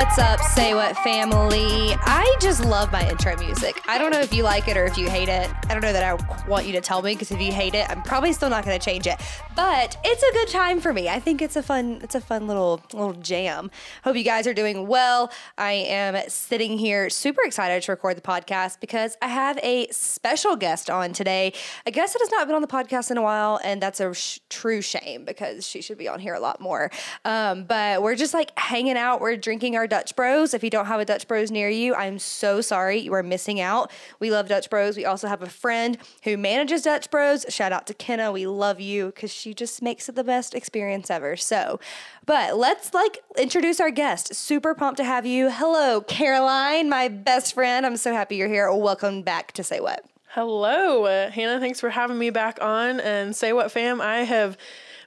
What's up, Say What family? I just love my intro music. I don't know if you like it or if you hate it. I don't know that I want you to tell me because if you hate it, I'm probably still not going to change it. But it's a good time for me. I think it's a fun, it's a fun little little jam. Hope you guys are doing well. I am sitting here super excited to record the podcast because I have a special guest on today. A guest that has not been on the podcast in a while, and that's a sh- true shame because she should be on here a lot more. Um, but we're just like hanging out. We're drinking our Dutch Bros. If you don't have a Dutch Bros near you, I'm so sorry. You are missing out. We love Dutch Bros. We also have a friend who manages Dutch Bros. Shout out to Kenna. We love you because she just makes it the best experience ever. So, but let's like introduce our guest. Super pumped to have you. Hello, Caroline, my best friend. I'm so happy you're here. Welcome back to Say What. Hello, uh, Hanna. Thanks for having me back on. And say what, fam? I have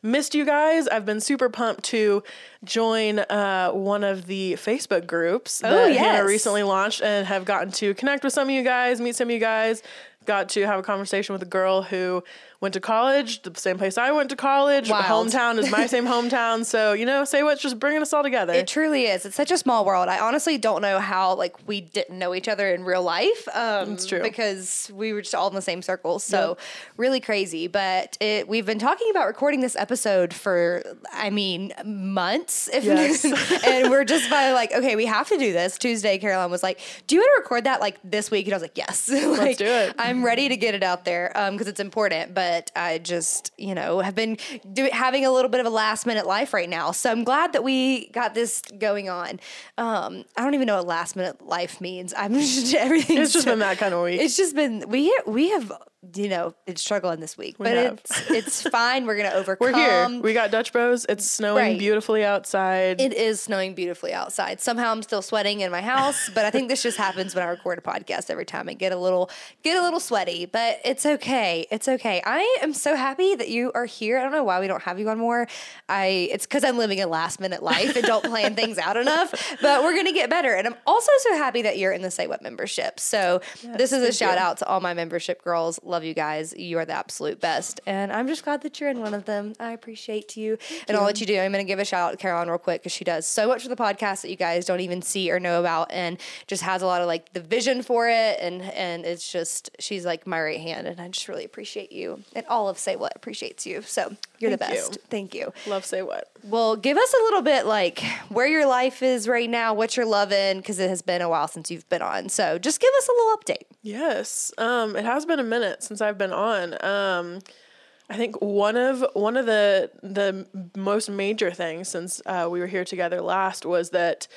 missed you guys. I've been super pumped to join uh, one of the Facebook groups Oh, that yes. Hanna recently launched and have gotten to connect with some of you guys, meet some of you guys. Got to have a conversation with a girl who went to college, the same place I went to college. Wild. Hometown is my same hometown. So, you know, say what's just bringing us all together. It truly is. It's such a small world. I honestly don't know how like we didn't know each other in real life. Um, It's true. because we were just all in the same circles. So really crazy. But it, we've been talking about recording this episode for, I mean, months. If Yes. and we're just by like, okay, we have to do this. Tuesday, Caroline was like, "Do you want to record that like this week?" And I was like, "Yes." like, Let's do it. I'm ready to get it out there because it's important. But I just, you know, have been do, having a little bit of a last minute life right now. So I'm glad that we got this going on. Um, I don't even know what last minute life means. I'm just everything. it's just been that kind of week. It's just been we we have you know it's struggling this week, but have. it's it's fine. We're gonna overcome. We're here. We got Dutch Bros. It's snowing Right. beautifully outside. It is snowing beautifully outside. Somehow I'm still sweating in my house, but I think this just happens when I record a podcast every time I get a little get a little sweaty, but it's okay. It's okay. I am so happy that you are here. I don't know why we don't have you on more. I it's cuz I'm living a last minute life and don't plan things out enough, but we're going to get better. And I'm also so happy that you're in the Say What membership. So, this is a shout you. out to all my membership girls. Love you guys. You are the absolute best. And I'm just glad that you're in one of them. I appreciate you and all that you do. I'm going to give a shout out to Caroline real quick because she does so much for the podcast that you guys don't even see or know about and just has a lot of like the vision for it. And, and it's just, she's like my right hand. And I just really appreciate you. And all of Say What appreciates you. So you're the Thank you. best. Thank you. Love say what. Well, give us a little bit like where your life is right now, what you're loving, because it has been a while since you've been on. So just give us a little update. Yes. Um, it has been a minute since I've been on. Um, I think one of one of the the most major things since uh, we were here together last was that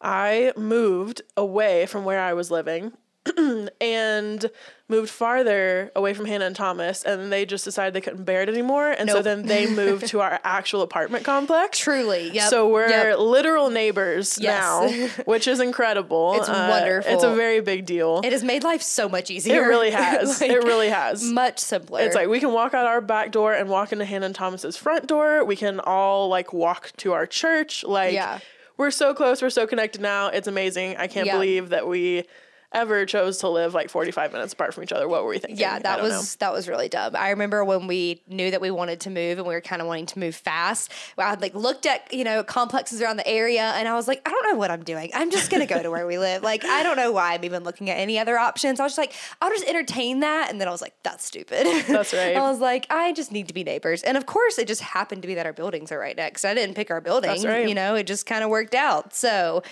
I moved away from where I was living and moved farther away from Hanna and Thomas, and they just decided they couldn't bear it anymore, and so then they moved to our actual apartment complex. Truly. Yep. So we're Yep. literal neighbors Yes. now, which is incredible. It's Uh, wonderful. It's a very big deal. It has made life so much easier. It really has. Like, it really has. much simpler. It's like we can walk out our back door and walk into Hanna and Thomas's front door. We can all like walk to our church. Like Yeah. we're so close. We're so connected now. It's amazing. I can't Yeah. believe that we ever chose to live like 45 minutes apart from each other. What were we thinking? yeah, that was that was really dumb. I remember when we knew that we wanted to move and we were kind of wanting to move fast. I had like looked at you know complexes around the area and I was like, I don't know what I'm doing. I'm just gonna go to where we live. Like I don't know why I'm even looking at any other options. I was just like, I'll just entertain that, and then I was like, that's stupid. That's right. I was like, I just need to be neighbors, and of course, it just happened to be that our buildings are right next. I didn't pick our building. Right. You know, it just kind of worked out. So.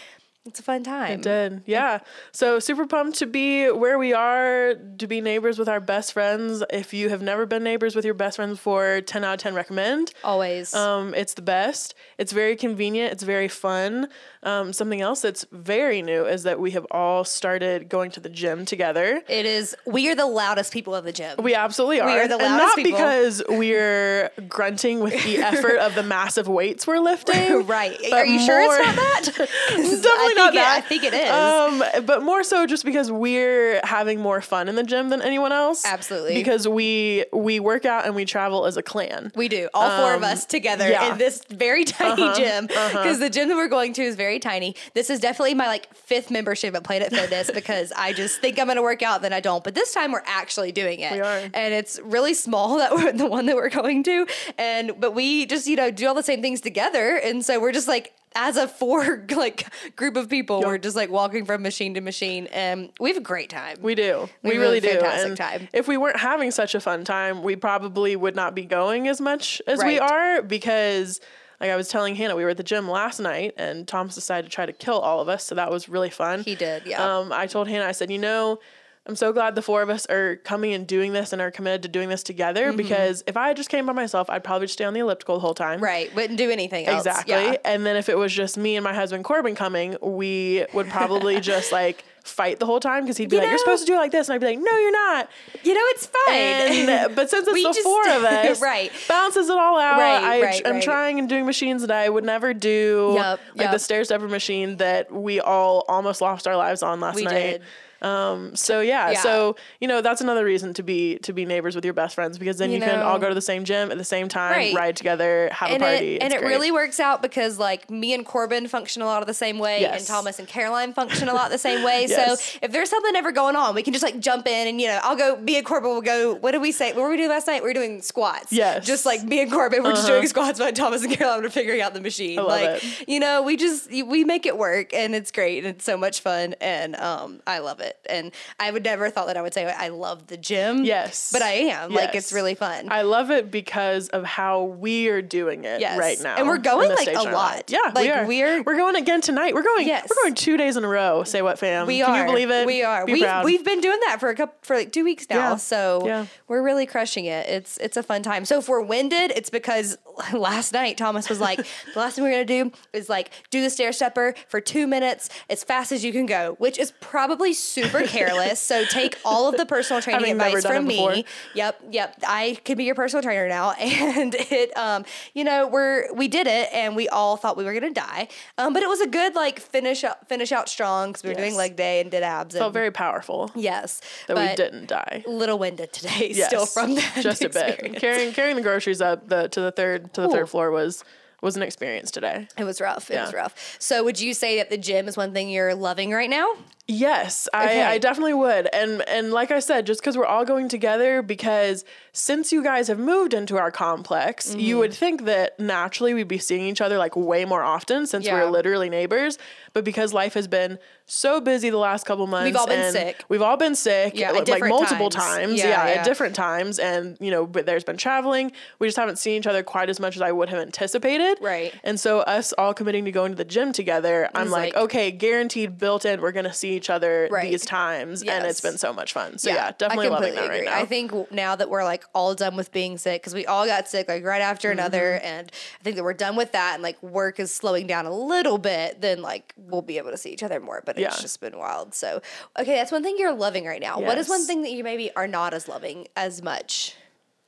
It's a fun time. It Did yeah. So super pumped to be where we are, to be neighbors with our best friends. If you have never been neighbors with your best friends before, 10 out of 10 recommend. Always. Um, it's the best. It's very convenient. It's very fun. Um, something else that's very new is that we have all started going to the gym together. it is. We are the loudest people of the gym. We absolutely are. We are the and loudest not people. because we're grunting with the effort of the massive weights we're lifting. right. Are you sure it's not that? Definitely I not think it- that. I think it is. Um, but more so just because we're having more fun in the gym than anyone else. Absolutely. Because we we work out and we travel as a clan. We do. All four of us together Um, yeah. Uh-huh. in this very tiny gym. Because the gym that we're going to is very tiny. This is definitely my like fifth membership at Planet Fitness because I just think I'm gonna work out, then I don't. But this time we're actually doing it. We are. And it's really small that we're the one that we're going to. And but we just, you know, do all the same things together. And so we're just like as a four like group of people, we're just like walking from machine to machine, and we have a great time. We do. We We, really do. fantastic And time. if we weren't having such a fun time, we probably would not be going as much as we are because like I was telling Hanna, we were at the gym last night and Thomas decided to try to kill all of us, so that was really fun. He did, yeah. Um, I told Hanna, I said, you know, I'm so glad the four of us are coming and doing this and are committed to doing this together mm-hmm. because if I just came by myself, I'd probably just stay on the elliptical the whole time. right, wouldn't do anything else. Exactly. Yeah. And then if it was just me and my husband Corbin coming, we would probably just like fight the whole time because he'd be You like, "You're supposed to do it like this," and I'd be like, "No, you're not." You know, it's fine. And uh, but since it's the just- four of us, Right. balances it all out. Right, I, right, I'm right. trying and doing machines that I would never do, Yup, like yup. the stair stepper machine that we all almost lost our lives on last We night. did. Um, so yeah, Yeah. so you know that's another reason to be to be neighbors with your best friends because then you, You can all go to the same gym at the same time, Right. ride together, have and a party, it and It's it great. really works out because like me and Corbin function a lot of the same way, and Thomas and Caroline function a lot the same way. Yes. So if there's something ever going on, we can just like jump in and you know I'll go. Me and Corbin will go. What did we say? What were we doing last night? We were doing squats. Yes. just like me and Corbin, we're just Uh-huh. doing squats, but Thomas and Caroline are figuring out the machine. like it. you know, we just we make it work, and it's great, and it's so much fun, and um I love it. And I would never thought that I would say I love the gym. Yes. but I am. Like it's really fun. I love it because of how we are doing it Yes. right now. And we're going, like, a lot. Yeah, Like, we are. we're- we're going again tonight. We're going. Yes. we're going two days in a row. Say what, fam? We Can are. you believe it? We are. Be We've, proud. we've been doing that for a couple for like two weeks now. Yeah. So Yeah. we're really crushing it. It's it's a fun time. So if we're winded, it's because last night Thomas was like, the last thing we're gonna do is like do the stair stepper for two minutes as fast as you can go, which is probably super careless. so take all of the personal training advice from me. Yep, yep. I could be your personal trainer now. And it um, you know, we're we did it and we all thought we were gonna die. Um, but it was a good like finish out finish out strong because we were doing Yes. leg day and did abs. felt and, very powerful Yes, that we didn't die. Little winded today, Yes, still from that. just a bit. Carrying carrying the groceries up the to the third to the Ooh. third floor was was an experience today. It was rough. It was rough. So, would you say that the gym is one thing you're loving right now? Yes, Okay. I, I definitely would. And and like I said, just because we're all going together, because since you guys have moved into our complex, Mm-hmm. you would think that naturally we'd be seeing each other like way more often since Yeah. we're literally neighbors. But because life has been so busy the last couple months, we've all been sick. We've all been sick, Yeah, like multiple times. times. Yeah, Yeah, yeah. at different times, and you know, but there's been traveling. We just haven't seen each other quite as much as I would have anticipated. Right. And so us all committing to going to the gym together, I'm like, like- okay, guaranteed, built in. We're gonna see each other Right. these times, and it's been so much fun. So yeah, definitely I loving that right agree. now. I think now that we're like all done with being sick, because we all got sick like right after another, Mm-hmm. and I think that we're done with that, and like work is slowing down a little bit, then like we'll be able to see each other more. But it's Yeah. just been wild. So okay, that's one thing you're loving right now. What is one thing that you maybe are not as loving as much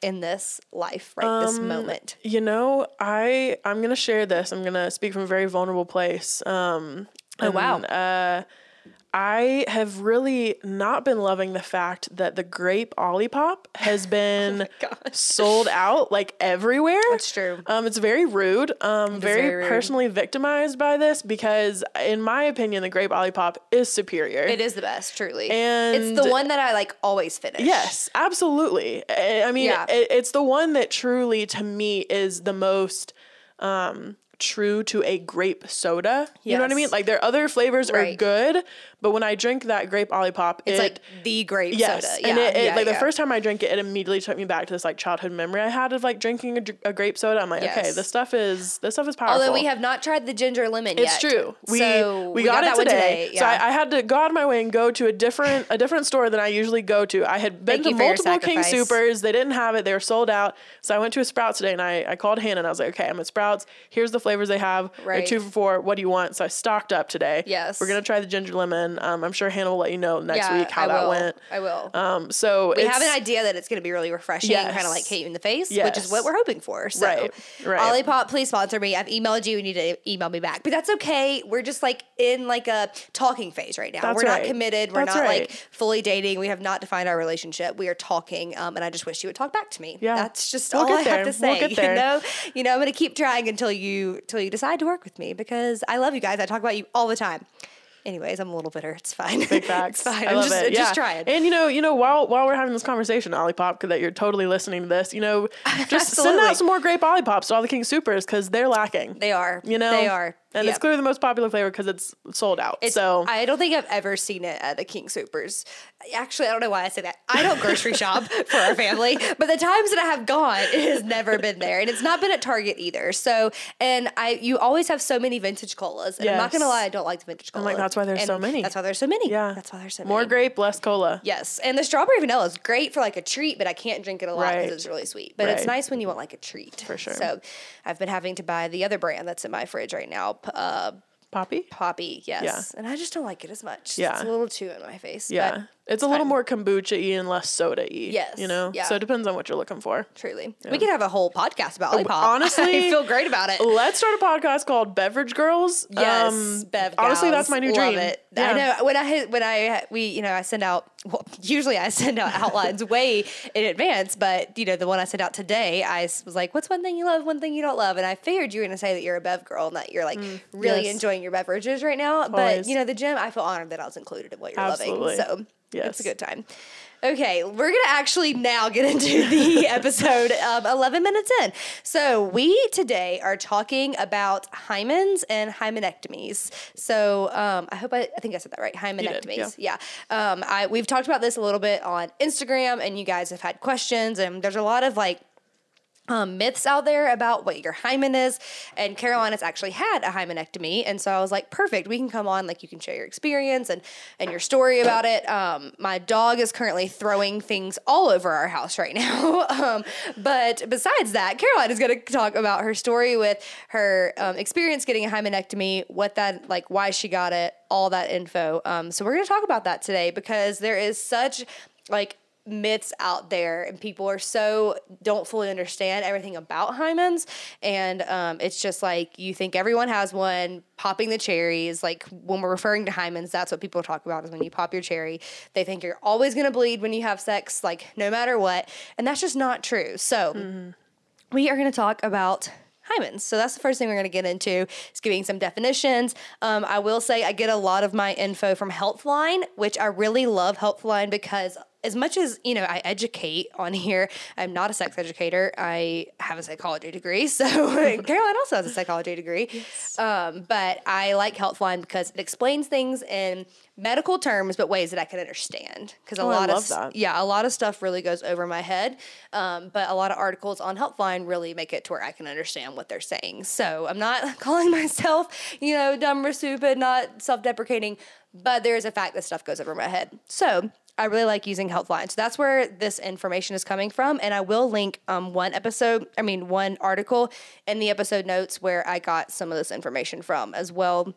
in this life right this Um, moment? you know, I I'm gonna share this. I'm gonna speak from a very vulnerable place. Um, Oh, wow. Uh, I have really not been loving the fact that the grape Olipop has been gosh. sold out like everywhere. That's true. Um, it's very rude. Um, very, very rude. personally victimized by this because, in my opinion, the grape Olipop is superior. It is the best, truly. And it's the one that I like always finish. Yes, absolutely. I I mean, Yeah. it, it's the one that truly, to me, is the most um, true to a grape soda. You know what I mean? Like their other flavors are good, but when I drink that grape Olipop, It's it, like the grape Yes, soda. and Yeah, it, it- yeah, like yeah. the first time I drank it, it immediately took me back to this like childhood memory I had of like drinking a, a grape soda. I'm like, okay, Yes. this stuff is this stuff is powerful. Although we have not tried the ginger lemon yet. It's true. We so we, got, that it today. Yeah. So I, I had to go out of my way and go to a different a different store than I usually go to. I had been Thank to multiple King. Soopers. They didn't have it. They were sold out. So I went to a Sprouts today and I, I called Hanna and I was like, okay, I'm at Sprouts. Here's the flavors they have. They're Right. two for four. What do you want? So I stocked up today. Yes. We're gonna try the ginger lemon. Um, I'm sure Hanna will let you know next yeah, week how I that will. went. I will. Um, so we have an idea that it's going to be really refreshing and kind of like hit you in the face, which is what we're hoping for. So, Right, right. Olipop, please sponsor me. I've emailed you. You need to email me back, but that's okay. We're just like in like a talking phase right now. That's we're not committed. We're That's not right. like fully dating. We have not defined our relationship. We are talking, um, and I just wish you would talk back to me. Yeah. that's just We'll all I there. have to We'll say. get there. You know, you know, I'm going to keep trying until you until you decide to work with me because I love you guys. I talk about you all the time. Anyways, I'm a little bitter. It's fine. Big facts. it's fine. I I'm love just, it. Yeah. just trying. And you know, you know, while while we're having this conversation, Olipop, that you're totally listening to this, you know, just send out some more grape Olipops to all the King Soopers because they're lacking. They are. You know, They are. And Yeah. it's clearly the most popular flavor because it's sold out. It's- so I don't think I've ever seen it at the King Soopers. Actually, I don't know why I say that. I don't grocery shop for our family, but the times that I have gone, it has never been there, and it's not been at Target either. So, and I, you always have so many vintage colas, and I'm not gonna lie, I don't like the vintage cola. I'm like, that's why there's And so many. That's why there's so many. yeah, that's why there's so more many. More grape, less cola. Yes, and the strawberry vanilla is great for like a treat, but I can't drink it a lot because Right. it's really sweet. But it's nice when you want like a treat. For sure. So, I've been having to buy the other brand that's in my fridge right now, uh, Poppi. Poppi. Yes, Yeah. and I just don't like it as much. Yeah. it's a little too in my face. Yeah, but it's a little more kombucha y and less soda y. Yes, you know. yeah. So it depends on what you're looking for. Truly, we could have a whole podcast about Olipop. honestly, I feel great about it. Let's start a podcast called Beverage Girls. Yes, Um, Bev honestly, gals, that's my new love dream. It. Yeah. I know when I hit- when I we you know I send out well, usually I send out outlines way in advance, but you know the one I sent out today, I was like, "What's one thing you love? One thing you don't love?" And I figured you were gonna say that you're a Bev girl and that you're like really Mm, yes. enjoying your beverages right now. But you know the gym, I feel honored that I was included in what you're Absolutely. loving. So Yes. it's a good time. Okay, we're gonna actually now get into the episode um, 11 minutes in. So, we today are talking about hymens and hymenectomies. So, um, I hope I, I think I said that right. Hymenectomies. did, yeah. Um, I we've talked about this a little bit on Instagram, and you guys have had questions, and there's a lot of like um, myths out there about what your hymen is. And Caroline has actually had a hymenectomy. And so I was like, perfect, we can come on, like you can share your experience and, and your story about it. Um, my dog is currently throwing things all over our house right now. um, but besides that, Caroline is going to talk about her story with her um, experience getting a hymenectomy, what that, like why she got it, all that info. Um, so we're going to talk about that today because there is such like myths out there and people are so don't fully understand everything about hymens and um, it's just like you think everyone has one popping the cherries like when we're referring to hymens that's what people talk about is when you pop your cherry they think you're always going to bleed when you have sex like no matter what and that's just not true so we are going to talk about hymens. So that's the first thing we're going to get into is giving some definitions. Um, I will say I get a lot of my info from Healthline, which I really love Healthline because as much as you know I educate on here, I'm not a sex educator. I have a psychology degree, so Caroline also has a psychology degree. Um, but I like Healthline because it explains things in medical terms, but ways that I can understand. Because a Oh, lot of that. yeah, a lot of stuff really goes over my head. Um, but a lot of articles on Healthline really make it to where I can understand what they're saying. So I'm not calling myself, you know, dumb or stupid, not self deprecating, but there is a fact that stuff goes over my head. So I really like using Healthline. So that's where this information is coming from. And I will link um, one episode, I mean, one article in the episode notes where I got some of this information from as well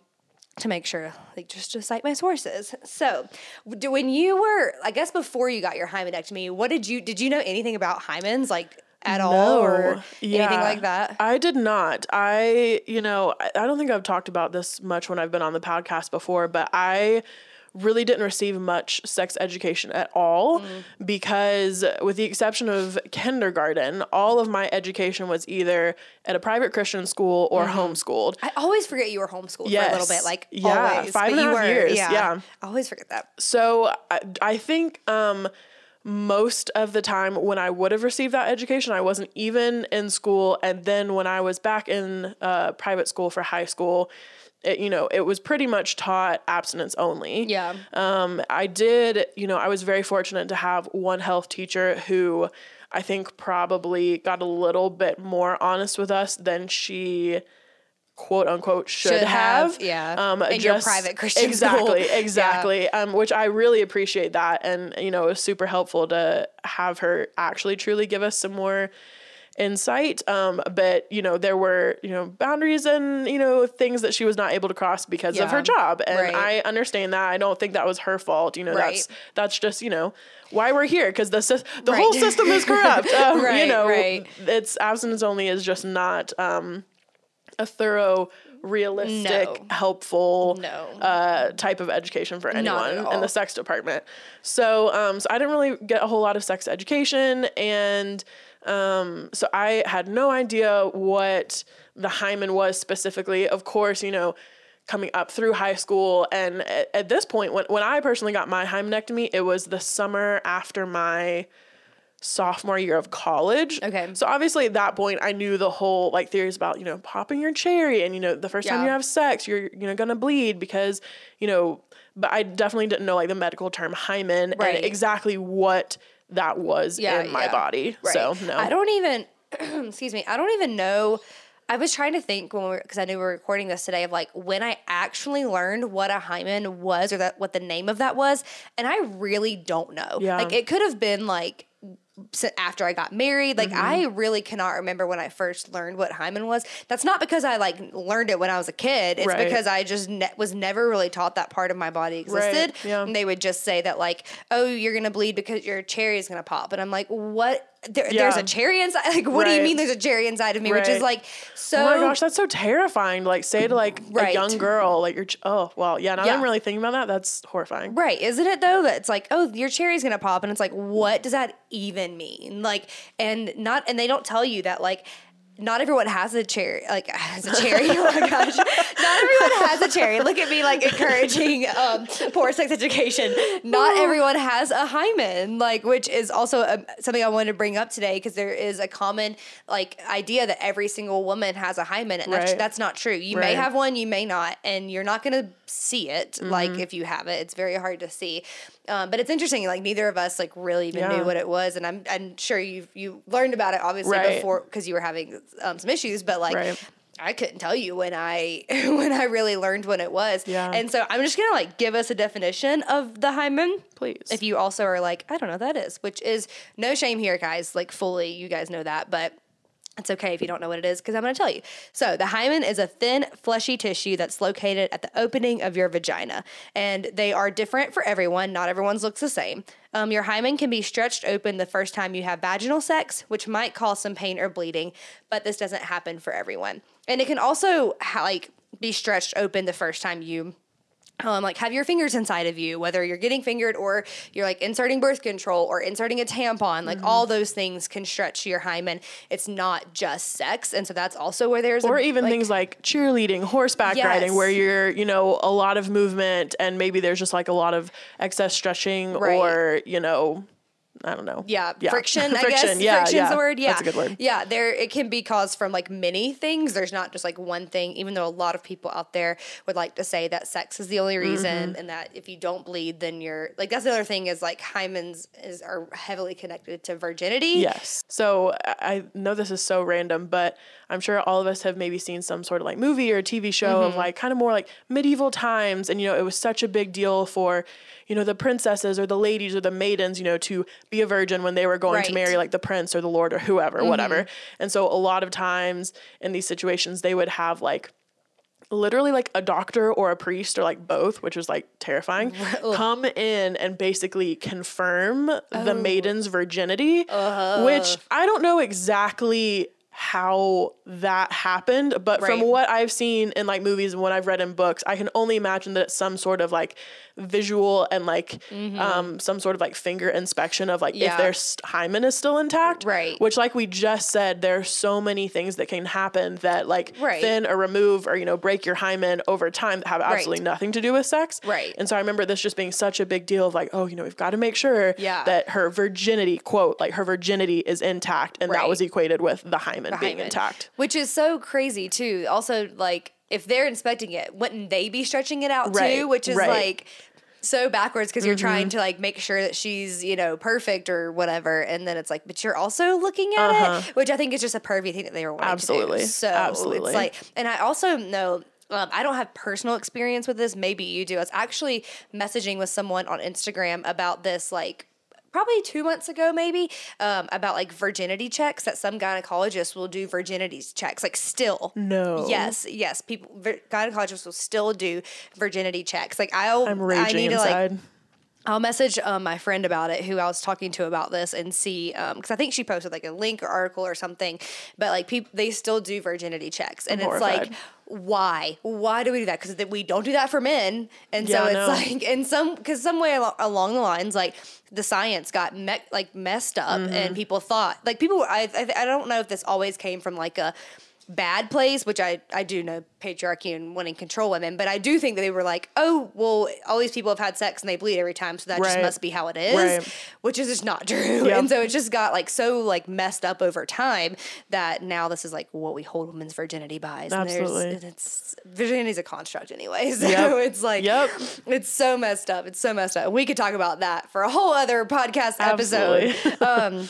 to make sure, like, just to cite my sources. So, do, when you were, I guess, before you got your hymenectomy, what did you did you know anything about hymens, like at all, or anything like that? I did not. I, you know, I, I don't think I've talked about this much when I've been on the podcast before, but I really didn't receive much sex education at all Mm. because with the exception of kindergarten, all of my education was either at a private Christian school or Mm-hmm. homeschooled. I always forget you were homeschooled for a little bit, like Yeah, always. five but and a you half were, years, Yeah, yeah. I always forget that. So I, I think um, most of the time when I would have received that education, I wasn't even in school. And then when I was back in uh, private school for high school, it, you know, it was pretty much taught abstinence only. Yeah. Um, I did, you know, I was very fortunate to have one health teacher who I think probably got a little bit more honest with us than she quote unquote should, Should have, have. yeah. Um, In your private Christian exactly, school. exactly. Um, which I really appreciate that, and you know, it was super helpful to have her actually truly give us some more insight. Um, but you know, there were you know boundaries and you know things that she was not able to cross because of her job, and Right. I understand that. I don't think that was her fault. You know, Right. that's that's just you know why we're here because the the Right. whole system is corrupt. Um, you know, it's abstinence only is just not um, a thorough. Realistic, No. helpful No. uh, type of education for anyone in the sex department. So, um, so I didn't really get a whole lot of sex education, and um, so I had no idea what the hymen was specifically. Of course, you know, coming up through high school, and at, at this point, when when I personally got my hymenectomy, it was the summer after my sophomore year of college. Okay. So obviously at that point I knew the whole like theories about, you know, popping your cherry and you know, the first time you have sex, you're you know gonna bleed because, you know, but I definitely didn't know like the medical term hymen Right. and exactly what that was Yeah, in my yeah. body. Right. So no. I don't even, excuse me, I don't even know. I was trying to think when we because I knew we were recording this today of like when I actually learned what a hymen was or that what the name of that was. And I really don't know. Yeah. Like it could have been like, after I got married. Like Mm-hmm. I really cannot remember when I first learned what hymen was. That's not because I like learned it when I was a kid. It's Right. because I just ne- was never really taught that part of my body existed. yeah. And they would just say that like, oh, you're gonna bleed because your cherry is gonna pop, and I'm like, what? There, There's a cherry inside. Like, what do you mean there's a cherry inside of me? Which is like so. Oh my gosh, that's so terrifying. to, Like say to like Right. a young girl, like you're ch- oh well, yeah. Now Yeah. I'm really thinking about that, that's horrifying. Right, isn't it though? That it's like, oh, your cherry's gonna pop, and it's like, what does that even mean? Like, and not, and they don't tell you that like. Not everyone has a cherry, like has a cherry. oh my gosh! Not everyone has a cherry. Look at me, like encouraging um, poor sex education. Not everyone has a hymen, like which is also um something I wanted to bring up today because there is a common like idea that every single woman has a hymen, and that's Right. that's not true. You may have one, you may not, and you're not gonna see it. Mm-hmm. Like if you have it, it's very hard to see. Um, but it's interesting. Like neither of us like really even Yeah. knew what it was, and I'm I'm sure you you learned about it obviously Right. before because you were having um, some issues. But like Right. I couldn't tell you when I when I really learned when it was. Yeah. And so I'm just gonna like give us a definition of the hymen. Please. If you also are like, I don't know that is, which is no shame here, guys. Like fully, you guys know that, but it's okay if you don't know what it is because I'm going to tell you. So, the hymen is a thin, fleshy tissue that's located at the opening of your vagina, and they are different for everyone. Not everyone's looks the same. Um, your hymen can be stretched open the first time you have vaginal sex, which might cause some pain or bleeding, but this doesn't happen for everyone. And it can also ha- like be stretched open the first time you um, like have your fingers inside of you, whether you're getting fingered or you're like inserting birth control or inserting a tampon, like all Mm-hmm. those things can stretch your hymen. It's not just sex, and so that's also where there's or a, even like- things like cheerleading, horseback riding, where you're, you know, a lot of movement and maybe there's just like a lot of excess stretching Right. or, you know, I don't know. yeah, friction. I friction. guess Yeah, friction's yeah. the word. Yeah, That's a good word. Yeah, there it can be caused from like many things. There's not just like one thing. Even though a lot of people out there would like to say that sex is the only reason, Mm-hmm. and that if you don't bleed, then you're like that's the other thing is like hymens is are heavily connected to virginity. Yes. So I know this is so random, but I'm sure all of us have maybe seen some sort of like movie or TV show Mm-hmm. of like kind of more like medieval times. And, you know, it was such a big deal for, you know, the princesses or the ladies or the maidens, you know, to be a virgin when they were going to Right. Mm-hmm. marry like the prince or the lord or whoever, whatever. And so a lot of times in these situations, they would have like, literally like a doctor or a priest or like both, which was like terrifying, come in and basically confirm the Oh. maiden's virginity, Uh-huh. which I don't know exactly how that happened, but from what I've seen in like movies and what I've read in books, I can only imagine that it's some sort of like visual and like um some sort of like finger inspection of like Mm-hmm. Yeah. if their hymen is still intact. Right. Which like we just said, there are so many things that can happen that like Right. thin or remove or you know break your hymen over time that have absolutely nothing to do with sex. Right. And so I remember this just being such a big deal of like, oh, you know, we've got to make sure Yeah. that her virginity, quote, like her virginity is intact, and that was equated with the hymen being hymen. intact. Which is so crazy too. Also, like if they're inspecting it, wouldn't they be stretching it out Right, too? Which is right. Mm-hmm. like so backwards because you're trying to like make sure that she's you know perfect or whatever, and then it's like, but you're also looking at Uh-huh. it, which I think is just a pervy thing that they were wanting Absolutely. to do. So Absolutely. it's like, and I also know. Um, I don't have personal experience with this. Maybe you do. I was actually messaging with someone on Instagram about this, like probably two months ago, maybe, um, about like virginity checks that some gynecologists will do virginity checks, like still. No. Yes, yes. People, vir- gynecologists will still do virginity checks. Like I'll, I'm I raging need to like inside. I'll message um, my friend about it, who I was talking to about this, and see because I think she posted like a link or article or something. But like people, they still do virginity checks, and I'm it's like, why? Why do we do that? Because we don't do that for men, and so it's like in some because some way al- along the lines, like the science got me- like messed up, Mm-hmm. and people thought like people. I, I I don't know if this always came from like a bad place, which I, I do know patriarchy and wanting to control women, but I do think that they were like, oh, well, all these people have had sex and they bleed every time, so that just must be how it is, Right. which is just not true. Yep. And so it just got like so like messed up over time that now this is like what we hold women's virginity by. And there's- Absolutely. It's virginity is a construct anyway, so Yep. it's like Yep. it's so messed up. It's so messed up. We could talk about that for a whole other podcast episode. Um,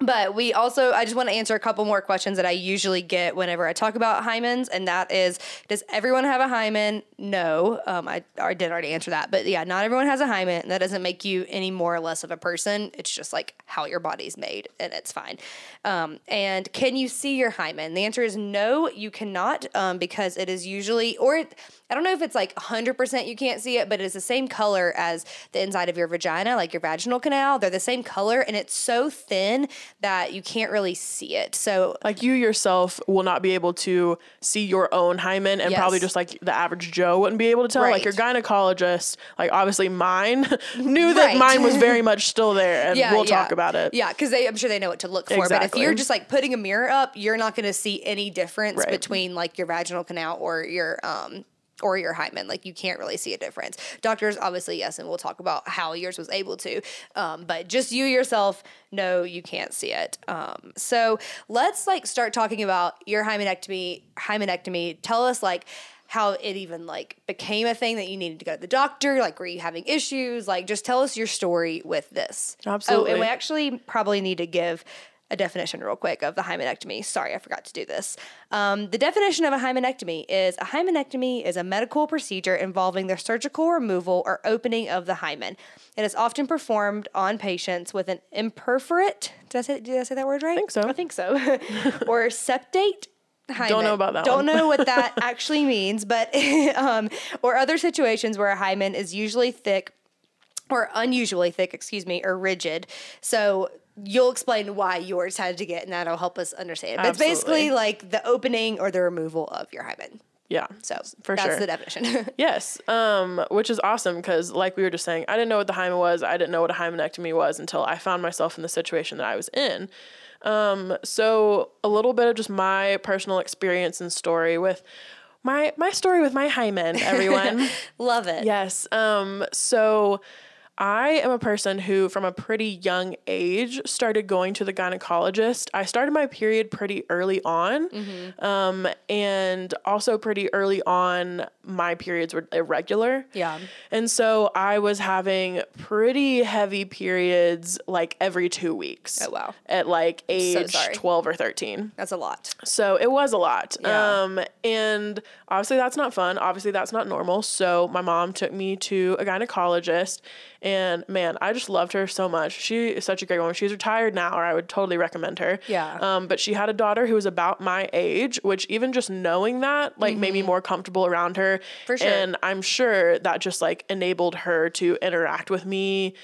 but we also, I just want to answer a couple more questions that I usually get whenever I talk about hymens, and that is, does everyone have a hymen? No, um, I, I did already answer that, but yeah, not everyone has a hymen. and That doesn't make you any more or less of a person. It's just like how your body's made, and it's fine. Um, and can you see your hymen? The answer is no, you cannot, um, because it is usually, or it, I don't know if it's like 100% you can't see it, but it's the same color as the inside of your vagina, like your vaginal canal. They're the same color, and it's so thin that you can't really see it. So, Like you yourself will not be able to see your own hymen, and probably just like the average Joe wouldn't be able to tell. Like your gynecologist, like obviously mine knew that Right. mine was very much still there, and yeah, we'll yeah. talk about it. Yeah, because I'm sure they know what to look for. But if you're just like putting a mirror up, you're not going to see any difference Right. between like your vaginal canal or your um or your hymen. Like you can't really see a difference. Doctors, obviously, yes, and we'll talk about how yours was able to. Um, but just you yourself, no, you can't see it. Um, so let's like start talking about your hymenectomy. Hymenectomy. Tell us like how it even like became a thing that you needed to go to the doctor. Like, were you having issues? Like, just tell us your story with this. absolutely Oh, and we actually probably need to give a definition real quick of the hymenectomy. Sorry, I forgot to do this. Um, the definition of a hymenectomy is a hymenectomy is a medical procedure involving the surgical removal or opening of the hymen. It is often performed on patients with an imperforate. Did I say, did I say that word right? I think so. I think so. or septate. Hymen. Don't know about that Don't one. know what that actually means, but um, or other situations where a hymen is usually thick or unusually thick, excuse me, or rigid. So you'll explain why yours had to get, and that'll help us understand. But it's basically like the opening or the removal of your hymen. Yeah. So for that's sure. the definition. Yes, um, which is awesome because, like we were just saying, I didn't know what the hymen was. I didn't know what a hymenectomy was until I found myself in the situation that I was in. Um, so a little bit of just my personal experience and story with my my story with my hymen, everyone. Love it. Yes. Um, so I am a person who, from a pretty young age, started going to the gynecologist. I started my period pretty early on. Um, and also pretty early on, my periods were irregular. Yeah. And so I was having pretty heavy periods like every two weeks. Oh, wow. At like age sorry. 12 or 13. That's a lot. So it was a lot. Yeah. Um, and obviously that's not fun. Obviously that's not normal. So my mom took me to a gynecologist and man, I just loved her so much. She is such a great woman. She's retired now, or I would totally recommend her. Yeah. Um, but she had a daughter who was about my age, which even just knowing that like made me more comfortable around her. Mm-hmm. For sure. And I'm sure that just like enabled her to interact with me,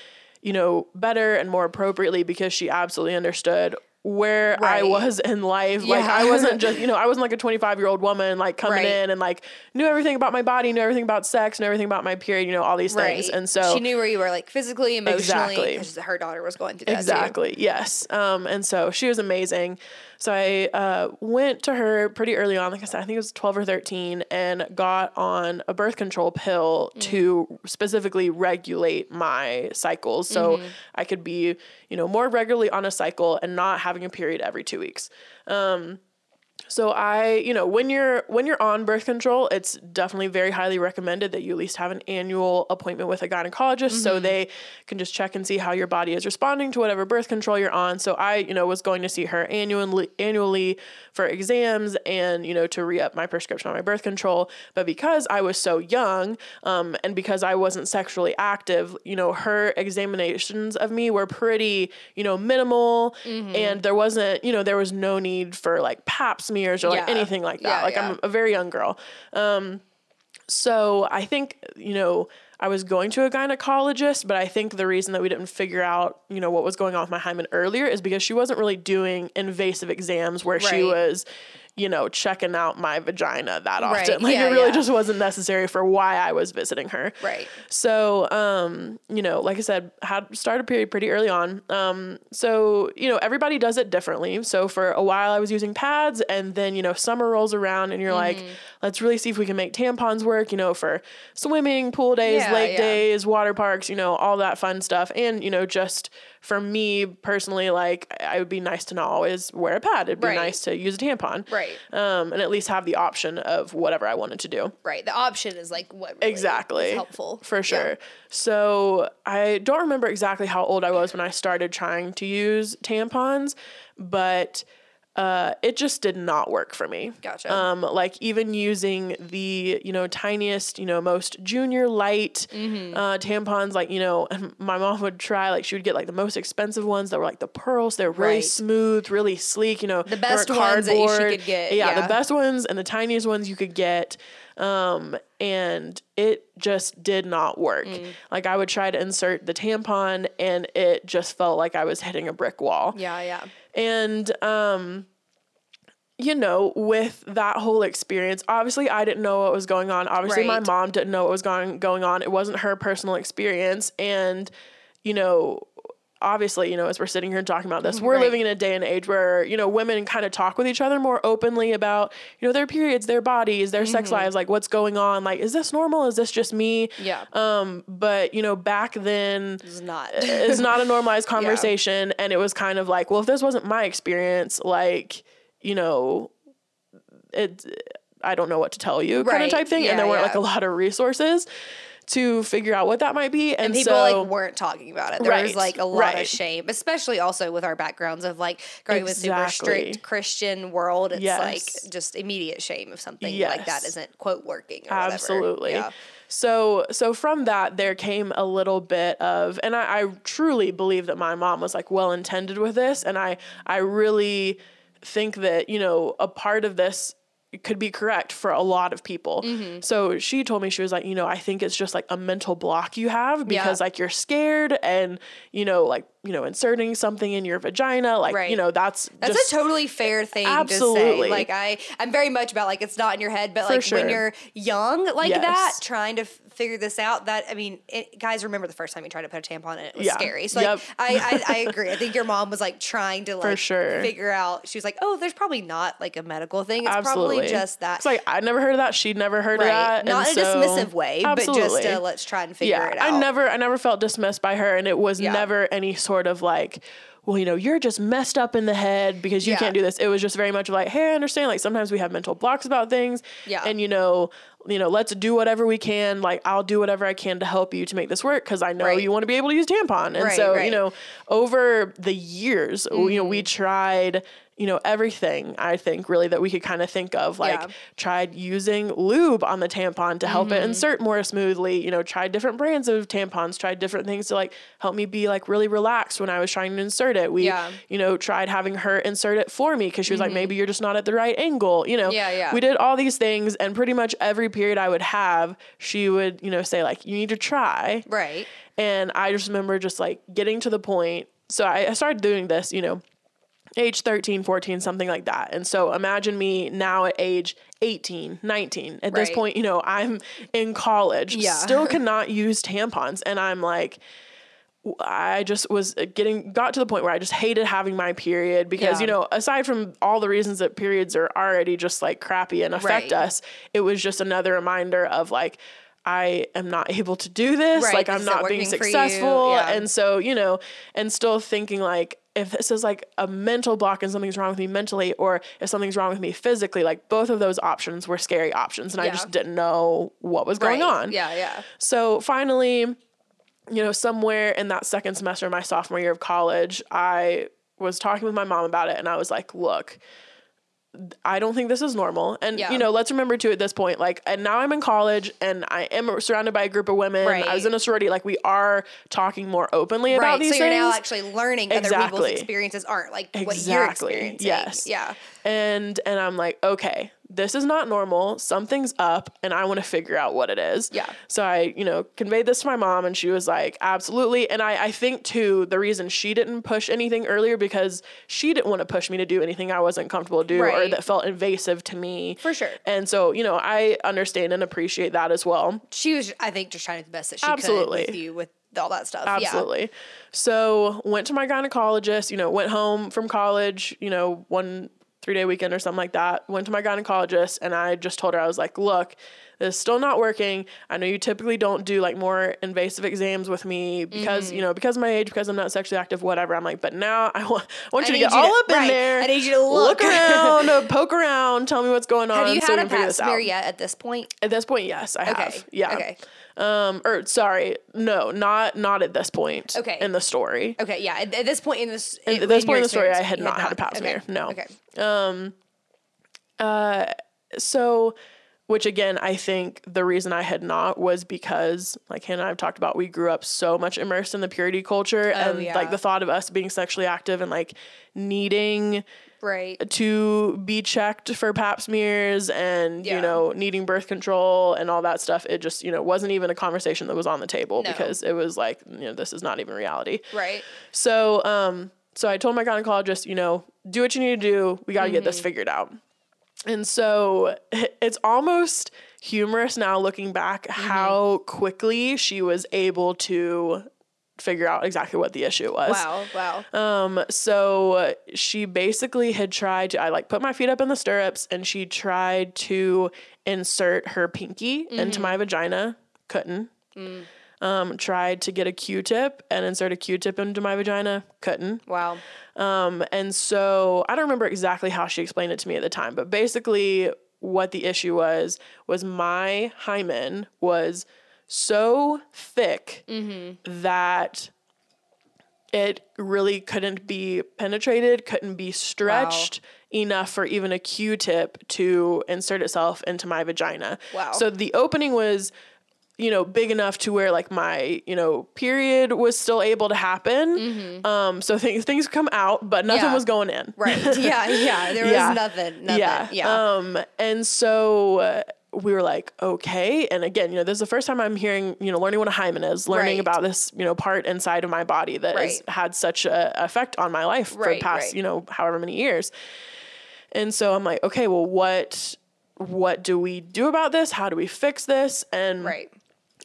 you know, better and more appropriately because she absolutely understood where I was in life. Like I wasn't just, you know, I wasn't like a 25 year old woman like coming Right. in and like knew everything about my body, knew everything about sex, knew everything about my period, you know, all these things. And so she knew where you were like physically, emotionally, Exactly. because her daughter was going through that too. Exactly. Yes. Um, and so she was amazing. So I uh, went to her pretty early on, like I said, I think it was 12 or 13, and got on a birth control pill Mm. to specifically regulate my cycles. So Mm-hmm. I could be, you know, more regularly on a cycle and not having a period every two weeks. Um, so I, you know, when you're when you're on birth control, it's definitely very highly recommended that you at least have an annual appointment with a gynecologist so they can just check and see how your body is responding to whatever birth control you're on. So I, you know, was going to see her annually annually for exams and, you know, to re-up my prescription on my birth control. But because I was so young, um, and because I wasn't sexually active, you know, her examinations of me were pretty, you know, minimal and there wasn't, you know, there was no need for like pap smears or like Yeah. anything like that. Yeah, like yeah. I'm a very young girl. Um, so I think, you know, I was going to a gynecologist, but I think the reason that we didn't figure out, you know, what was going on with my hymen earlier is because she wasn't really doing invasive exams where she was, you know, checking out my vagina that Right. often. Like Yeah, it really yeah. just wasn't necessary for why I was visiting her. Right. So, um, you know, like I said, had started period pretty early on. Um, so, you know, everybody does it differently. So for a while I was using pads and then, you know, summer rolls around and you're like, Mm-hmm. let's really see if we can make tampons work, you know, for swimming, pool days, Yeah, lake days, water parks, you know, all that fun stuff. And, you know, just for me personally, like I would be nice to not always wear a pad. It'd be Right. nice to use a tampon. Right. Um, and at least have the option of whatever I wanted to do. Right. The option is like what really Exactly. is helpful. For Yeah. sure. So I don't remember exactly how old I was when I started trying to use tampons, but uh, it just did not work for me. Gotcha. Um, like even using the you know tiniest you know most junior light Mm-hmm. uh, tampons, like you know, my mom would try like she would get like the most expensive ones that were like the pearls. They're really Right. smooth, really sleek. You know, The best ones that you could get, Yeah, yeah. the best ones and the tiniest ones you could get. Um, and it just did not work. Mm. Like I would try to insert the tampon and it just felt like I was hitting a brick wall. Yeah, yeah. And um you know, with that whole experience, obviously I didn't know what was going on. Obviously my mom didn't know what was going going on. It wasn't her personal experience and you know, obviously, you know, as we're sitting here and talking about this, we're Right. living in a day and age where, you know, women kind of talk with each other more openly about, you know, their periods, their bodies, their sex Mm-hmm. lives, like what's going on. Like, is this normal? Is this just me? Yeah. Um, but you know, back then It's not. it's not a normalized conversation and it was kind of like well if this wasn't my experience like you know it i don't know what to tell you kind of type thing and there weren't yeah. like a lot of resources to figure out what that might be and, and people so like weren't talking about it. There was like a lot right. of shame, especially also with our backgrounds of like growing up with super strict Christian world. It's Yes. like just immediate shame if something like that Yes. isn't quote working. Or whatever. absolutely Yeah. so so from that there came a little bit of and I, I truly believe that my mom was like well intended with this and i i really think that you know a part of this could be correct for a lot of people. Mm-hmm. So she told me she was like, you know, I think it's just like a mental block you have because Yeah. like you're scared and you know like, you know, inserting something in your vagina like, Right. you know, that's That's just a totally fair thing to Absolutely. say. Like I, I'm very much about like it's not in your head, but like sure. when you're young like that, trying to f- figure this out. That I mean, it, guys, remember the first time you tried to put a tampon in, it was Yeah. scary. So like, Yep. I, I, I agree. I think your mom was like trying to like sure. figure out. She was like, oh, there's probably not like a medical thing. It's Absolutely. probably just that. It's like I never heard of that. She'd never heard Right. of that. Not and in a so- dismissive way, but just uh, let's try and figure yeah, it out. I never I never felt dismissed by her and it was Yeah. never any sort of like well, you know, you're just messed up in the head because you Yeah. can't do this. It was just very much like, hey, I understand. Like sometimes we have mental blocks about things. Yeah. And you know, you know, let's do whatever we can. Like I'll do whatever I can to help you to make this work because I know Right. you want to be able to use tampon. And Right, so, you know, over the years, you know, Mm-hmm. we tried, you know, everything I think really that we could kind of think of. Like Yeah. tried using lube on the tampon to help it Mm-hmm. insert more smoothly, you know, tried different brands of tampons, tried different things to like help me be like really relaxed when I was trying to insert it. We, Yeah. Mm-hmm. you know, tried having her insert it for me because she was like, maybe you're just not at the right angle, you know. Yeah, yeah. We did all these things and pretty much every period I would have, she would, you know, say like, you need to try. Right. And I just remember just like getting to the point. So I, I started doing this, you know, age 13, 14, something like that. And so imagine me now at age 18, 19. At this point, you know, I'm in college, Yeah. still cannot use tampons. And I'm like, I just was getting, got to the point where I just hated having my period because, Yeah. you know, aside from all the reasons that periods are already just like crappy and affect Right. us, it was just another reminder of like, I am not able to do this. Right, Like I'm isn't being working for you. successful. Yeah. And so, you know, and still thinking like, if this is like a mental block and something's wrong with me mentally, or if something's wrong with me physically, like both of those options were scary options. And I just didn't know what was going Right. on. Yeah, yeah. So finally, you know, somewhere in that second semester of my sophomore year of college, I was talking with my mom about it and I was like, look, I don't think this is normal. And Yeah. you know, let's remember too at this point, like, and now I'm in college and I am surrounded by a group of women. Right. I was in a sorority. Like, we are talking more openly about Right. these So you're things. now actually learning other people's Exactly. experiences aren't like what you're Exactly. experiencing. Yes. Yeah. and and I'm like, okay, this is not normal. Something's up, and I want to figure out what it is. Yeah. So I, you know, conveyed this to my mom, and she was like, absolutely. And I, I think too, the reason she didn't push anything earlier because she didn't want to push me to do anything I wasn't comfortable to do or that felt invasive to me. For sure. And so, you know, I understand and appreciate that as well. She was, I think, just trying to do the best that she Absolutely. could with you with all that stuff. Absolutely. So went to my gynecologist, you know, went home from college, you know, one three day weekend or something like that. Went to my gynecologist and I just told her, I was like, look, this is still not working. I know you typically don't do like more invasive exams with me because, Mm-hmm. you know, because of my age, because I'm not sexually active, whatever. I'm like, but now I want, I want I you to get you all to- up in right. there. I need you to look. around, uh, poke around, tell me what's going on. Have you so had a pap smear yet at this point? At this point, yes, I Okay. have. Yeah. Okay. Um, or sorry, no, not not at this point. Okay. In the story. Okay. Yeah. At, at this point in this, At this in point in the story, I had not had a pap Okay. smear. No. Okay. Um. Uh. So, which again, I think the reason I had not was because, like Hanna and I have talked about, we grew up so much immersed in the purity culture, and Oh, yeah. like the thought of us being sexually active and like needing Right. to be checked for pap smears and Yeah. you know needing birth control and all that stuff it just you know wasn't even a conversation that was on the table No. because it was like you know this is not even reality Right. so um so i told my gynecologist you know do what you need to do we got to get Mm-hmm. this figured out and so it's almost humorous now looking back Mm-hmm. how quickly she was able to figure out exactly what the issue was Wow. Wow. um, so she basically had tried to, I like put my feet up in the stirrups and she tried to insert her pinky into my vagina. Couldn't. Um, tried to get a Q-tip and insert a Q-tip into my vagina. Couldn't. wow. Um, and so I don't remember exactly how she explained it to me at the time, but basically what the issue was was my hymen was so thick that it really couldn't be penetrated, couldn't be stretched enough for even a Q-tip to insert itself into my vagina. Wow. So the opening was you know, big enough to where like my, you know, period was still able to happen. Um, so things things come out, but nothing Mm-hmm. Yeah. was going in. Right. Yeah. Yeah. There Yeah. was nothing. Nothing. Yeah. Yeah. Um, and so uh, we were like, okay. And again, you know, this is the first time I'm hearing, you know, learning what a hymen is, learning Right. about this, you know, part inside of my body that has had such a effect on my life for Right, the past, right. you know, however many years. And so I'm like, okay, well, what what do we do about this? How do we fix this? And right.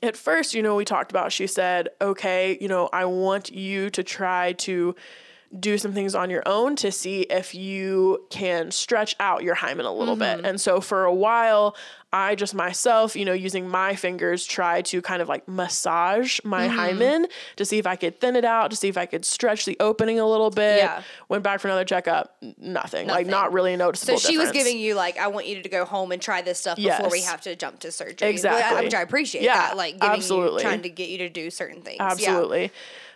At first, you know, we talked about, she said, okay, you know, I want you to try to do some things on your own to see if you can stretch out your hymen a little Mm-hmm. bit. And so for a while, I just myself, you know, using my fingers, try to kind of like massage my Mm-hmm. hymen to see if I could thin it out, to see if I could stretch the opening a little bit. Yeah. Went back for another checkup, n- nothing. Like not really a So noticeable. she was giving you like, I want you to go home and try this stuff before we have to jump to surgery. Exactly. Which I appreciate Yeah, that. Like giving absolutely. you, trying to get you to do certain things. Yeah.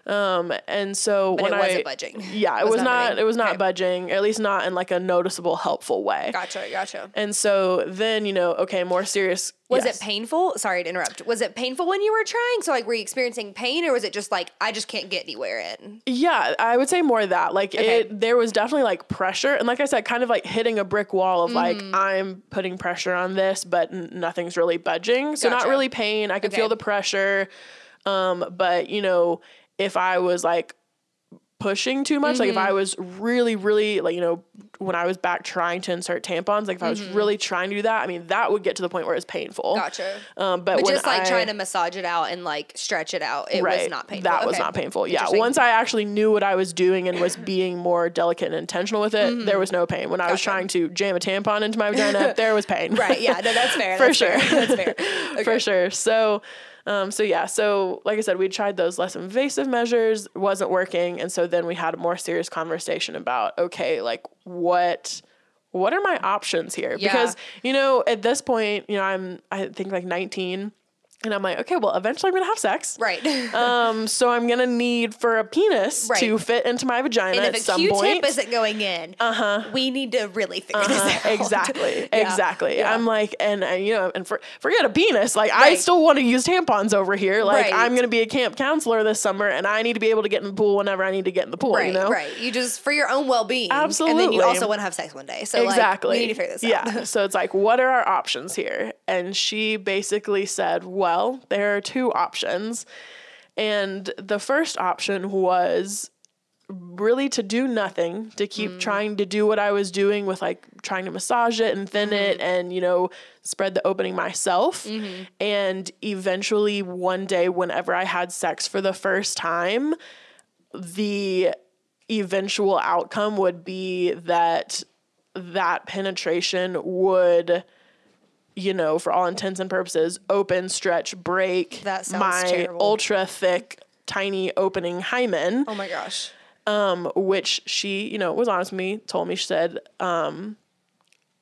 Um, and so But when it I wasn't budging. Yeah, it Was not. It was not Okay. budging. At least not in like a noticeable, helpful way. Gotcha. Gotcha. And so then you know, okay, more serious. Was yes. it painful? Sorry to interrupt. Was it painful when you were trying? So like, were you experiencing pain, or was it just like I just can't get anywhere in? Yeah, I would say more that. Like Okay. it, there was definitely like pressure, and like I said, kind of like hitting a brick wall of like Mm-hmm. I'm putting pressure on this, but n- nothing's really budging. So Gotcha. not really pain. I could Okay. feel the pressure, um, but you know, if I was like pushing too much, like if I Mm-hmm. was really, really like you know, when I was back trying to insert tampons, like if I was really trying to do that, I mean, that would get to the point where it's painful. Mm-hmm. Gotcha. Um, but, But just like I- trying to massage it out and like stretch it out, it was not painful. that was not painful. Yeah. Once I actually knew what I was doing and was being more delicate and intentional with it, there was no pain. When I was Mm-hmm. Trying to jam a tampon into my vagina, there was pain. Right. Yeah. No, that's fair. For that's sure. Fair. That's fair. Okay. For sure. So, um, so yeah. So, like I said, we tried those less invasive measures, wasn't working, and so then we had a more serious conversation about okay, like what. What are my options here? Yeah. Because you know, at this point, you know, I'm I think like 19, And I'm like, okay, well, eventually I'm gonna have sex. Right. Um, so I'm gonna need for a penis Right. to fit into my vagina and at if a some Q-tip point. isn't going in, uh-huh. we need to really figure this Uh-huh, out. exactly, Yeah. exactly. Yeah. I'm like, and, and you know, and for, forget a penis. Like, I still want to use tampons over here. Like, Right. I'm gonna be a camp counselor this summer, and I need to be able to get in the pool whenever I need to get in the pool. Right, you know, right. You just for your own well being. Absolutely. And then you also want to have sex one day. So exactly. like, we need to figure this out. Yeah. so it's like, what are our options here? And she basically said, well, there are two options. And the first option was really to do nothing, to keep Mm. trying to do what I was doing with like trying to massage it and thin it Mm-hmm. and, you know, spread the opening myself. Mm-hmm. And eventually, one day, whenever I had sex for the first time, the eventual outcome would be that that penetration would you know for all intents and purposes open stretch break That sounds my terrible. ultra thick tiny opening hymen Oh my gosh. um which she you know was honest with me told me she said um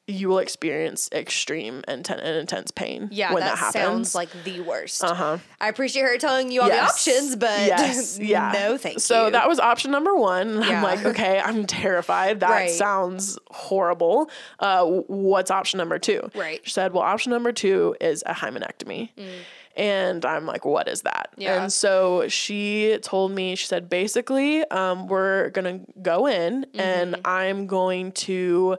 you will experience extreme and, and intense pain Yeah, when that, that, happens sounds like the worst. uh-huh I appreciate her telling you all the options, but yes, yeah. no, thank so you. that was option number one. Yeah. I'm like, okay, I'm terrified. That Right. sounds horrible. Uh, what's option number two? Right. Mm. She said, well, option number two is a hymenectomy. And I'm like, what is that? Yeah. And so she told me, she said, basically, um, we're going to go in and Mm-hmm. I'm going to,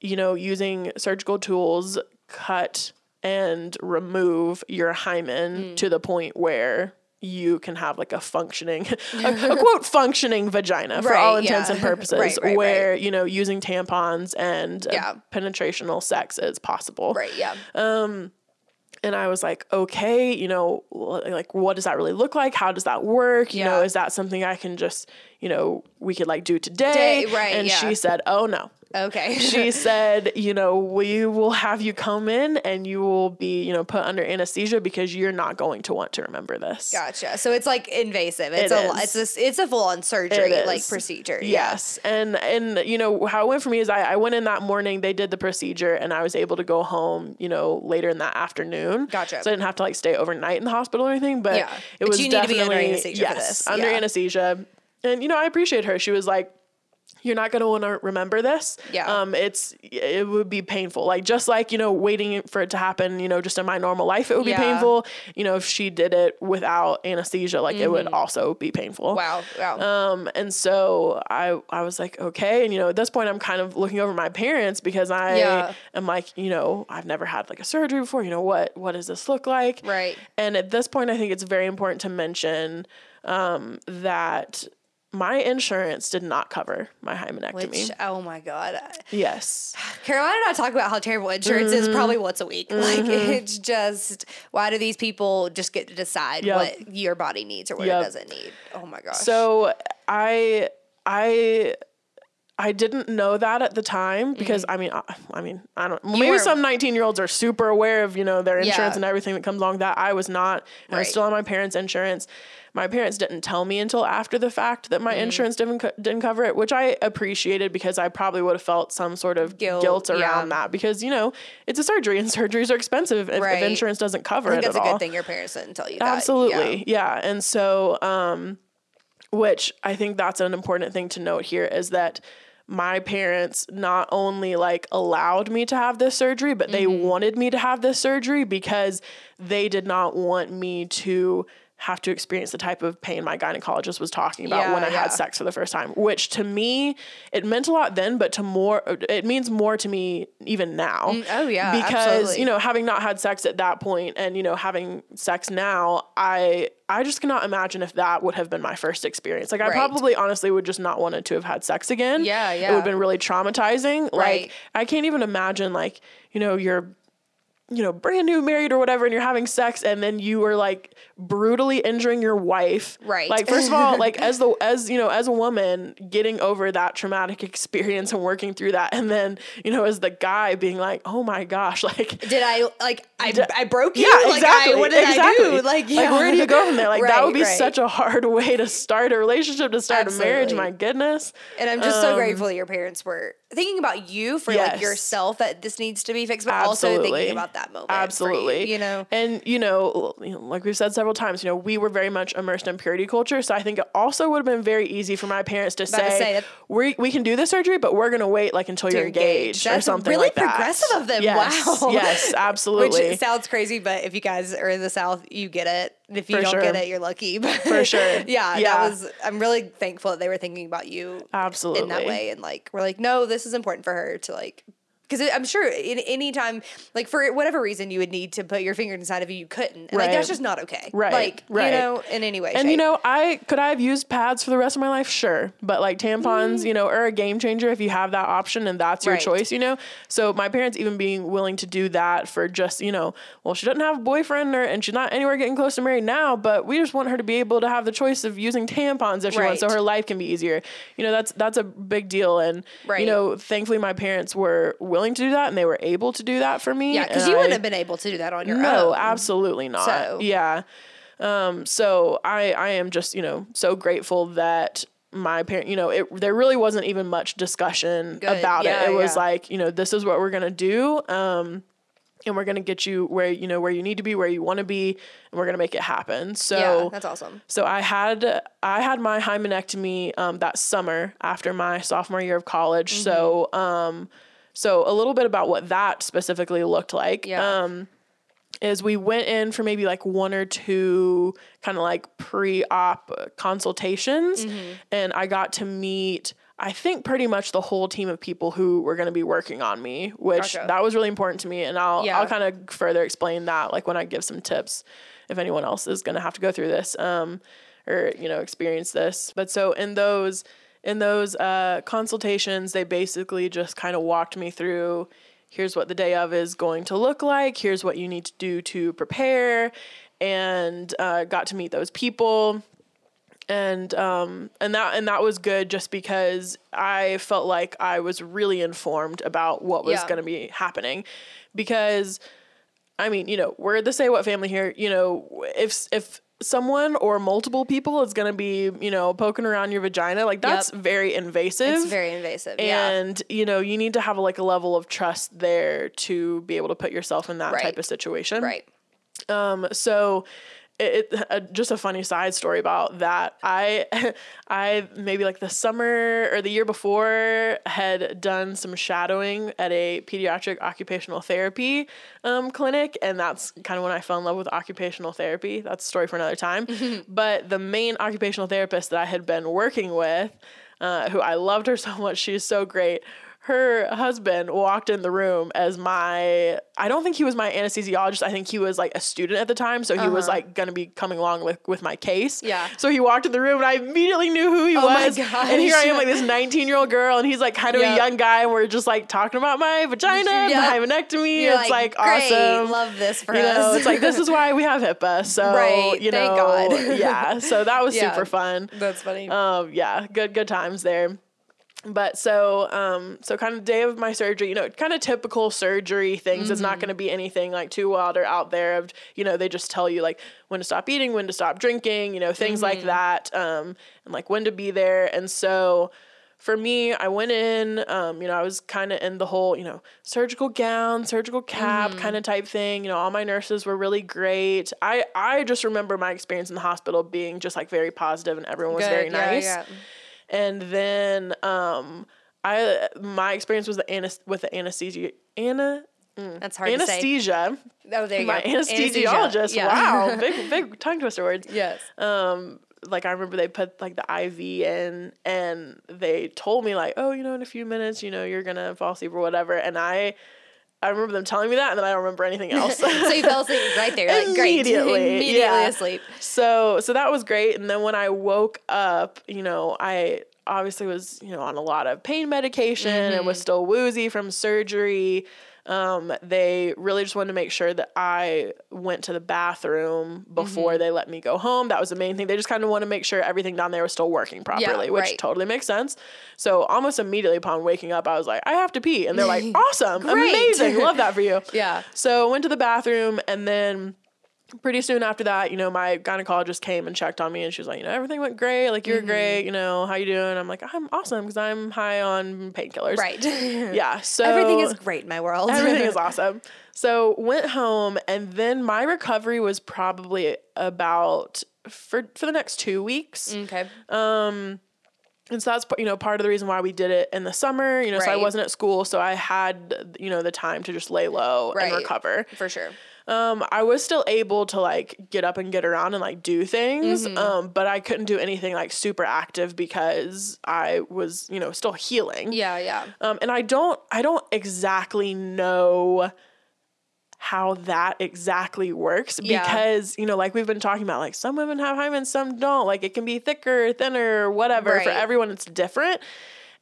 you know, using surgical tools, cut and remove your hymen Mm. to the point where you can have like a functioning, a, a quote, functioning vagina for all intents yeah. and purposes, Right, right, where, you know, using tampons and uh, Yeah. penetrational sex is possible. right. Yeah. Um and I was like, okay, you know, like, what does that really look like? How does that work? You know, is that something I can just, you know, we could like do today? Day- right, And yeah. she said, oh no. okay. She said, you know, we will have you come in and you will be, you know, put under anesthesia because you're not going to want to remember this. Gotcha. So it's like invasive. It's It a is. it's a, it's a full on surgery like procedure. Yeah. Yes. And and you know how it went for me is I, I went in that morning, they did the procedure and I was able to go home, you know, later in that afternoon. Gotcha. So I didn't have to like stay overnight in the hospital or anything. But Yeah. it But was need to be definitely under anesthesia yes. Under Yeah. anesthesia. And you know, I appreciate her. She was like you're not going to want to remember this. Yeah. Um, it's it would be painful. Like just like you know, waiting for it to happen. You know, just in my normal life, it would be Yeah. painful. You know, if she did it without anesthesia, like it would also be painful. Mm-hmm. Wow. Wow. Um, and so I I was like, okay. And you know, at this point I'm kind of looking over my parents because I Yeah. am like, you know, I've never had like a surgery before. You know, what what does this look like? Right. And at this point I think it's very important to mention um that my insurance did not cover my hymenectomy. Which oh my god. yes. Caroline and I talk about how terrible insurance is Mm-hmm. probably once a week. Like it's just why do these people just get to decide Yep. what your body needs or what Yep. it doesn't need? Oh my gosh. So I I I didn't know that at the time because I mean I, I mean I don't maybe Mm-hmm. were- some 19 year olds are super aware of you know their insurance Yeah. and everything that comes along that I was not and I was still on my parents insurance my parents didn't tell me until after the fact that my Mm. insurance didn't co- didn't cover it which I appreciated because I probably would have felt some sort of Guilt, guilt, around yeah. that because you know it's a surgery and surgeries are expensive if, if insurance doesn't cover I think it that's at a all good thing your parents didn't tell you that. Absolutely. Yeah. And so, um, which I think that's an important thing to note here is that my parents not only like allowed me to have this surgery, but they Mm-hmm. wanted me to have this surgery because they did not want me to have to experience the type of pain my gynecologist was talking about Yeah, when I yeah. had sex for the first time, which to me, it meant a lot then, but to more, it means more to me even now. Mm, oh, yeah, Because, absolutely. you know, having not had sex at that point and, you know, having sex now, I, I just cannot imagine if that would have been my first experience. Like, I Right. probably honestly would just not wanted to have had sex again. Yeah, yeah. It would have been really traumatizing. Right. Like, I can't even imagine, like, you know, you're you know, brand new married or whatever, and you're having sex, and then you are like brutally injuring your wife. Right. Like, first of all, like as the as you know, as a woman, getting over that traumatic experience and working through that, and then you know, as the guy being like, oh my gosh, like. Did I like I, I broke you? Yeah, like, exactly. I, what did exactly. I do? Like, yeah. where do you go from there? Like, that would be right. such a hard way to start a relationship, to start a marriage. My goodness. And I'm just so um, grateful that your parents were thinking about you for like yourself that this needs to be fixed, but also thinking about that moment. for you, Absolutely. you know. And, you know, like we've said several times, you know, we were very much immersed in purity culture. So I think it also would have been very easy for my parents to say, say we, we can do the surgery, but we're going to wait like until you're engaged, or something really like that. progressive of them. Yes, Wow. Yes, absolutely. Which sounds crazy, but if you guys are in the South, you get it. If you For don't sure. get it, you're lucky. But For sure. yeah, Yeah. that was. I'm really thankful that they were thinking about you absolutely. in that way, and like we're like, no, this is important for her to like. Because I'm sure in any time, like for whatever reason, you would need to put your finger inside of you, you couldn't. And, Like Right. that's just not okay. Right, Like right. you know, in any way. And you know, I could I have used pads for the rest of my life? Sure. But like tampons, mm. you know, are a game changer if you have that option and that's your Right. choice, you know? So my parents even being willing to do that for just, you know, well, she doesn't have a boyfriend or and she's not anywhere getting close to married now, but we just want her to be able to have the choice of using tampons if she wants so her life can be easier. You know, that's that's a big deal. And Right. you know, thankfully my parents were willing to do that and they were able to do that for me. yeah, because you wouldn't have been able to do that on your no, own. No, absolutely not. So- Yeah. Um, so I I am just, you know, so grateful that my parent, you know, it there really wasn't even much discussion Good. about Yeah, it. It was like, you know, this is what we're going to do. Um and we're going to get you where you know where you need to be, where you want to be, and we're going to make it happen. So yeah, that's awesome. so I had I had my hymenectomy um, that summer after my sophomore year of college. Mm-hmm. So um, so a little bit about what that specifically looked like. Yeah. Um, is we went in for maybe like one or two kind of like pre-op consultations, Mm-hmm. and I got to meet. I think pretty much the whole team of people who were going to be working on me, which Gotcha. that was really important to me, and I'll Yeah. I'll kind of further explain that like when I give some tips if anyone else is going to have to go through this um, or you know experience this. But so in those in those uh, consultations, they basically just kind of walked me through. Here's what the day of is going to look like. Here's what you need to do to prepare, and uh, got to meet those people and um and that and that was good just because I felt like I was really informed about what was Yeah. going to be happening because I mean, you know, we're the say what family here, you know, if if someone or multiple people is going to be, you know, poking around your vagina, like that's very invasive. It's very invasive. yeah. and you know, you need to have like a level of trust there to be able to put yourself in that Right. type of situation. Right. Um, so it, it uh, just a funny side story about that. I I maybe like the summer or the year before had done some shadowing at a pediatric occupational therapy um, clinic, and that's kind of when I fell in love with occupational therapy. That's a story for another time. but the main occupational therapist that I had been working with, uh, who I loved her so much, she's so great her husband walked in the room as my I don't think he was my anesthesiologist. I think he was like a student at the time, so he was like gonna be coming along with with my case. Uh-huh. Yeah. So he walked in the room and I immediately knew who he Oh my was. And here I am like this 19 year old girl and he's like kind of Yep. a young guy and we're just like talking about my vagina, Yep. the hymenectomy. You're it's like, great, awesome. Love this for you us. know, it's like this is why we have HIPAA. So Right, you know. thank God. yeah. So that was Yeah. super fun That's funny. um yeah good good times there but so um so kind of day of my surgery you know kind of typical surgery things it's not Mm-hmm. going to be anything like too wild or out there of you know they just tell you like when to stop eating when to stop drinking you know things Mm-hmm. like that um and like when to be there and so for me, I went in, um, you know, I was kind of in the whole, you know, surgical gown, surgical cap Mm-hmm. kind of type thing. You know, all my nurses were really great. I, I just remember my experience in the hospital being just like very positive and everyone was very Good, yeah, nice yeah. And then um I my experience was the anes- with the anesthesia ana That's hard to say. anesthesia Oh, there you my go. anesthesiologist Yeah. wow big big tongue twister words yes. um like I remember they put like the IV in and they told me like oh you know in a few minutes you know you're gonna fall asleep or whatever and I I remember them telling me that and then I don't remember anything else so you fell asleep right there. Like, great. Immediately, Immediately yeah. asleep. So so that was great. And then when I woke up, you know, I obviously was, you know, on a lot of pain medication and was mm-hmm. still woozy from surgery. Um, they really just wanted to make sure that I went to the bathroom before they let me go home. That was the main thing. They just kind of want to make sure everything down there was still working properly, which right. totally makes sense. So almost immediately upon waking up, I was like, I have to pee. And they're like, awesome, amazing, love that for you. Yeah. So went to the bathroom and then pretty soon after that, you know, my gynecologist came and checked on me and she was like, you know, everything went great. Like, you're Mm-hmm. great. You know, how you doing? I'm like, I'm awesome because I'm high on painkillers. Right. Yeah. So Everything is great in my world. everything is awesome. So went home and then my recovery was probably about for for the next two weeks. okay. Um And so that's you know part of the reason why we did it in the summer. You know, so I wasn't at school, so I had you know the time to just lay low Right. and recover. For sure. Um, I was still able to like get up and get around and like do things, Mm-hmm. um, but I couldn't do anything like super active because I was you know still healing. Yeah, yeah. Um, and I don't I don't exactly know how that exactly works Yeah. because you know like we've been talking about like some women have hymen some don't like it can be thicker thinner whatever for everyone it's different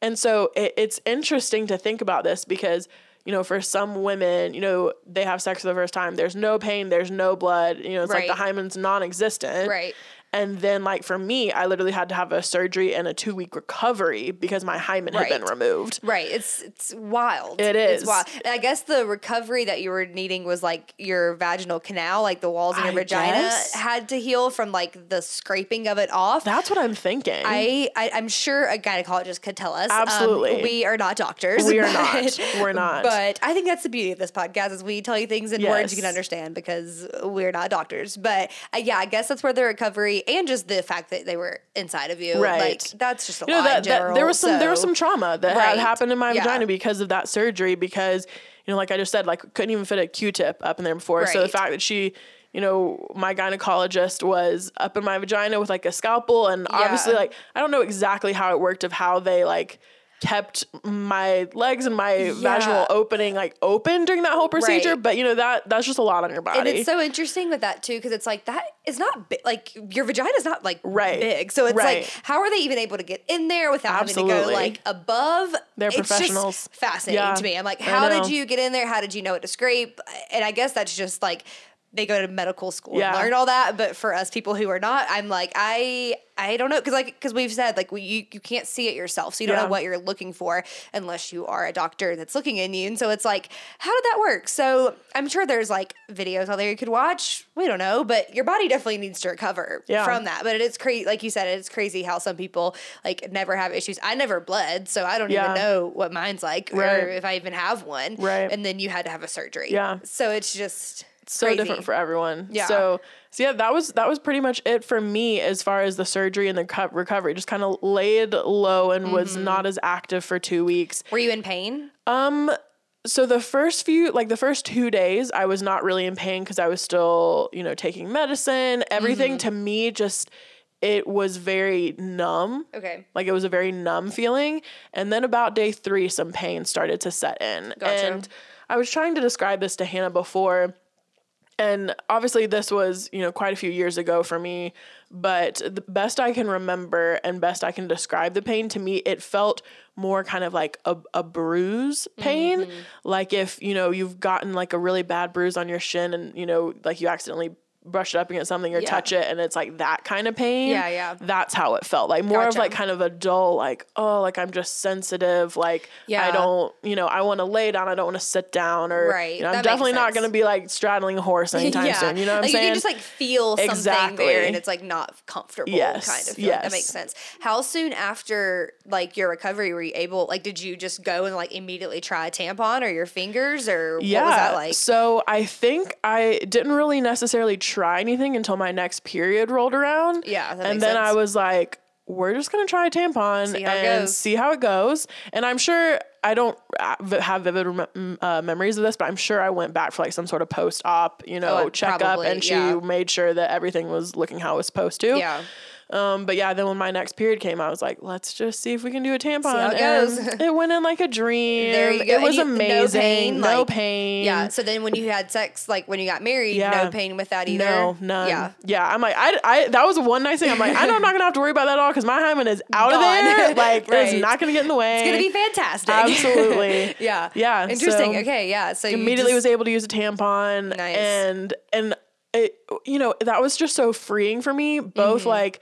and so it, it's interesting to think about this because you know for some women you know they have sex for the first time there's no pain there's no blood you know it's like the hymen's non-existent Right. And then like for me i literally had to have a surgery and a two week recovery because my hymen had been removed Right. It's it's wild. It It's wild. And I guess the recovery that you were needing was like your vaginal canal, like the walls in your I vagina guess. had to heal from like the scraping of it off. That's what I'm thinking. I, I I'm sure a gynecologist could tell us. Um, Absolutely. we are not doctors. We are but- not. We're not. But I think that's the beauty of this podcast is we tell you things in words you can understand because we're not doctors. But uh, yeah, I guess that's where the recovery and just the fact that they were inside of you, Right. like that's just a you know lot that, in general. that there was some there was some trauma that Right. had happened in my Yeah. vagina because of that surgery because you know like I just said like couldn't even fit a Q-tip up in there before. So the fact that she you know my gynecologist was up in my vagina with like a scalpel and obviously like I don't know exactly how it worked of how they like kept my legs and my vaginal opening like open during that whole procedure Right. but you know that that's just a lot on your body And it's so interesting with that too, because it's like that is not big. Like your vagina is not like Right. big, so it's Right. like how are they even able to get in there without having to go like above? They're It's just professionals. fascinating Yeah, to me. I'm like, how did you get in there? How did you know what to scrape? And I guess that's just like they go to medical school Yeah. and learn all that. But for us people who are not, I'm like, I I don't know because like because we've said like we, you you can't see it yourself, so you don't Yeah. know what you're looking for unless you are a doctor that's looking in you. And so it's like, how did that work? So I'm sure there's like videos out there you could watch. We don't know, but your body definitely needs to recover Yeah. from that. But it's crazy, like you said, it's crazy how some people like never have issues. I never bled, so I don't Yeah. even know what mine's like or if I even have one. Right. And then you had to have a surgery. Yeah. So it's just so crazy. different for everyone. Yeah. So so yeah, that was that was pretty much it for me as far as the surgery and the co- recovery. Just kind of laid low and was Mm-hmm. not as active for two weeks. Were you in pain? Um. So the first few, like the first two days, I was not really in pain because I was still, you know, taking medicine. Everything Mm-hmm. to me just it was very numb. Okay. Like it was a very numb feeling. And then about day three, some pain started to set in. Gotcha. And I was trying to describe this to Hanna before. And obviously, this was, you know, quite a few years ago for me. But the best I can remember and best I can describe the pain to me, it felt more kind of like a, a bruise pain. Mm-hmm. Like if, you know, you've gotten like a really bad bruise on your shin and, you know, like you accidentally brush it up against something or Yeah. touch it and it's like that kind of pain. Yeah, yeah. That's how it felt. Like more of like kind of a dull, like, oh, like I'm just sensitive. Like Yeah. I don't, you know, I want to lay down. I don't want to sit down or, Right. you know, I'm definitely not going to be like straddling a horse anytime soon. You know what like I'm saying? you can just like feel something Exactly. there and it's like not comfortable Yes, kind of feeling. That makes sense. How soon after like your recovery were you able like did you just go and like immediately try a tampon or your fingers or yeah. what was that like? So I think I didn't really necessarily try anything until my next period rolled around. Yeah, that and then I was like, we're just gonna try a tampon See and see how it goes. And I'm sure I don't have vivid uh, memories of this, but I'm sure I went back for like some sort of post-op, you know, Oh, checkup, probably, and she yeah. made sure that everything was looking how it was supposed to. Yeah. Um, but yeah, then when my next period came, I was like, let's just see if we can do a tampon. it And goes. it went in like a dream. There you go. It And was you- no amazing. pain, No like- pain. Yeah. So then when you had sex, like when you got married, Yeah. no pain with that either. No, none. Yeah. Yeah. I'm like, I, I, that was one nice thing. I'm like, I know I'm not gonna have to worry about that at all because my hymen is out of Gone. there. Like, Right. it's not gonna get in the way. It's gonna be fantastic. Absolutely. yeah. Yeah, Interesting. so okay. Yeah. So you Immediately just- was able to use a tampon. Nice. And, and it, you know, that was just so freeing for me. Both Mm-hmm. like,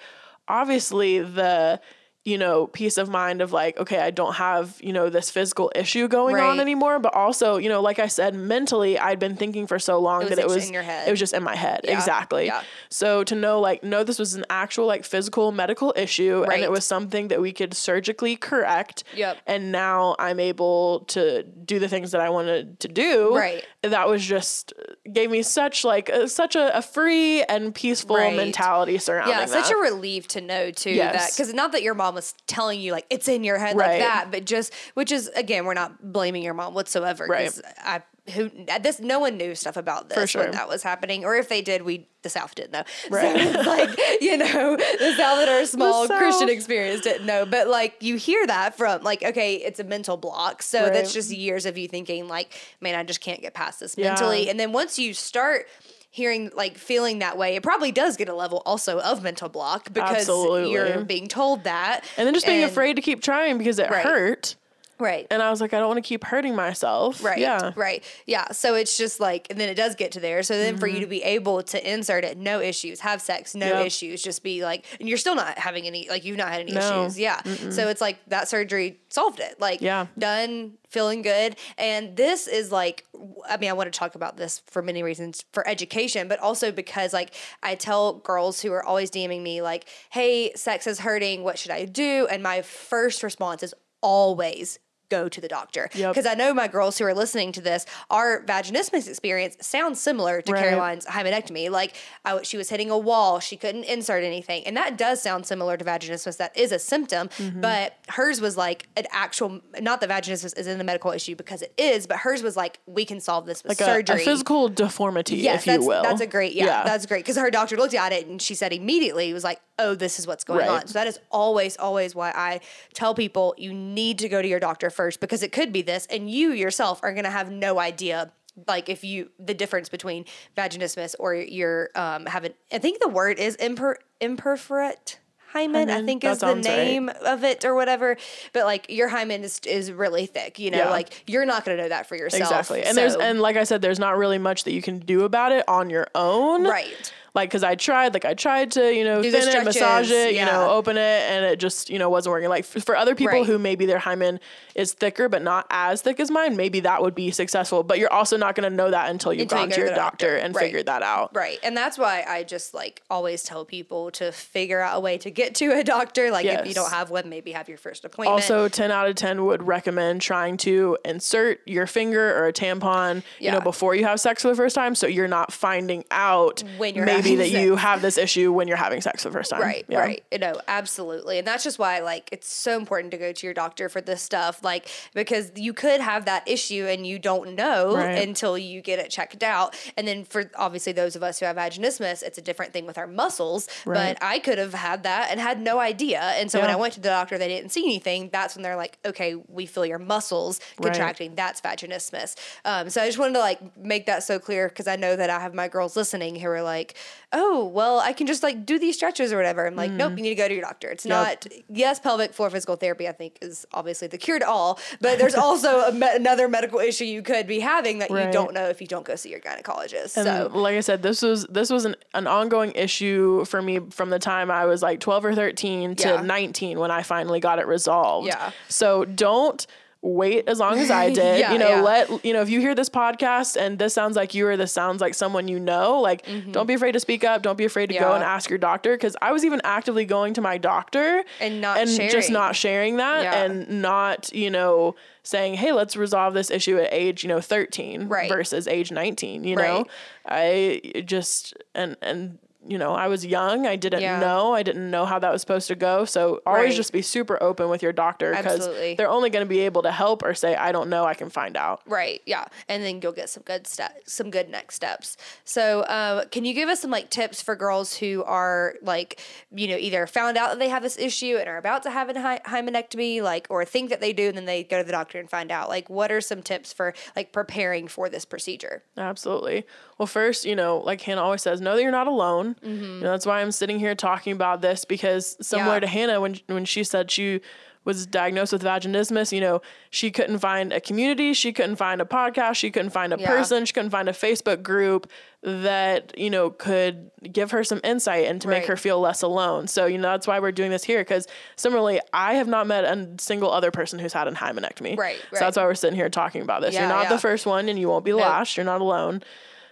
obviously the, you know, peace of mind of like, okay, I don't have, you know, this physical issue going on anymore. But also, you know, like I said, mentally, I'd been thinking for so long was that it was in your head. It was just in my head. Yeah. Exactly. Yeah. So to know, like, no, this was an actual like physical medical issue, and it was something that we could surgically correct. Yep. And now I'm able to do the things that I wanted to do. Right. That was just uh, gave me such like a, such a, a free and peaceful Right. mentality surrounding Yeah, such that. a relief to know too Yes. that because not that your mom was telling you like it's in your head Right. like that, but just which is again we're not blaming your mom whatsoever. Right. I who this no one knew stuff about this sure. when that was happening, or if they did, we the South didn't know. Right. So like you know the South in our small. Christian experience didn't know, but like you hear that from like okay, it's a mental block, so Right. that's just years of you thinking like, man, I just can't get past this Yeah. mentally, and then once you start hearing like feeling that way it probably does get a level also of mental block because Absolutely. you're being told that and then just being and- afraid to keep trying because it Right. hurt. Right And I was like, I don't want to keep hurting myself. Right. Yeah. Right. Yeah. So it's just like, and then it does get to there. So then for you to be able to insert it, no issues, have sex, no Mm-hmm. Yep. issues, just be like, and you're still not having any, like you've not had any No. issues. Yeah. So it's like that surgery solved it. Like, Yeah. done, feeling good. And this is like, I mean, I want to talk about this for many reasons for education, but also because like I tell girls who are always DMing me, like, hey, sex is hurting. What should I do? And my first response is always, Go to the doctor Yep. because I know my girls who are listening to this, our vaginismus experience sounds similar to Right. Caroline's hymenectomy. Like I, she was hitting a wall, she couldn't insert anything, and that does sound similar to vaginismus. That is a symptom, Mm-hmm. but hers was like an actual. Not that vaginismus is in the medical issue because it is, but hers was like we can solve this with Like a, surgery. a physical deformity, Yes, if you that's, will. that's a great, yeah, that's great. Because her doctor looked at it and she said immediately, it was like, oh, this is what's going Right. on. So that is always, always why I tell people you need to go to your doctor first because it could be this, and you yourself are going to have no idea. Like if you the difference between vaginismus or your um having I think the word is imper imperforate hymen, I think that is the sounds right. name of it or whatever. But like your hymen is is really thick, you know, Yeah. like you're not gonna know that for yourself. Exactly. And there's and like I said, there's not really much that you can do about it on your own. Right. Like, cause I tried, like I tried to, you know, Do thin it, massage it, you know, open it, and it just, you know, wasn't working. Like f- for other people Right. who maybe their hymen is thicker but not as thick as mine, maybe that would be successful. But you're also not going to know that until you've Until gone go to your doctor, doctor. and Right. figured that out. Right. And that's why I just like always tell people to figure out a way to get to a doctor. Like if you don't have one, maybe have your first appointment. Also, 10 out of 10 would recommend trying to insert your finger or a tampon, you know, before you have sex for the first time. So you're not finding out When you're maybe having that you have this issue when you're having sex for the first time. Right, Yeah. right. You know, absolutely. And that's just why like it's so important to go to your doctor for this stuff. Like because you could have that issue and you don't know Right. until you get it checked out. And then for obviously those of us who have vaginismus, it's a different thing with our muscles. Right. But I could have had that and had no idea. And so when I went to the doctor, they didn't see anything. That's when they're like, okay, we feel your muscles Right. contracting. That's vaginismus. Um, so I just wanted to like make that so clear because I know that I have my girls listening who are like, oh, well, I can just like do these stretches or whatever. I'm like, nope, hmm. you need to go to your doctor. It's not, yes, pelvic floor physical therapy, I think, is obviously the cure to all, but there's also a me- another medical issue you could be having that you don't know if you don't go see your gynecologist. And so, like I said, this was this was an, an ongoing issue for me from the time I was like 12 or 13 to Yeah. 19 when I finally got it resolved. Yeah. So don't wait as long as I did. Yeah, you know, yeah. let you know if you hear this podcast and this sounds like you or this sounds like someone you know, like don't be afraid to speak up, don't be afraid to go Mm-hmm. And ask your doctor cuz I was even actively going to my doctor And not and just not sharing that Yeah. and not, you know, saying, "Hey, let's resolve this issue at age, you know, 13 Right. versus age 19," you know? I just and and you know, I was young. I didn't Yeah. know. I didn't know how that was supposed to go. So always Right. just be super open with your doctor because they're only going to be able to help or say, "I don't know. I can find out." Right. Yeah. And then you'll get some good step, some good next steps. So, uh, can you give us some like tips for girls who are like, you know, either found out that they have this issue and are about to have a hy- hymenectomy, like, or think that they do, and then they go to the doctor and find out? Like, what are some tips for like preparing for this procedure? Absolutely. Well, first, you know, like Hanna always says, know that you're not alone. Mm-hmm. You know, that's why I'm sitting here talking about this because similar Yeah. to Hanna when when she said she was diagnosed with vaginismus, you know, she couldn't find a community, she couldn't find a podcast, she couldn't find a Yeah. person, she couldn't find a Facebook group that, you know, could give her some insight and to make her feel less alone. So, you know, that's why we're doing this here because similarly, I have not met a single other person who's had a hymenectomy. Right, So that's why we're sitting here talking about this. Yeah, You're not yeah. the first one and you won't be last. You're not alone.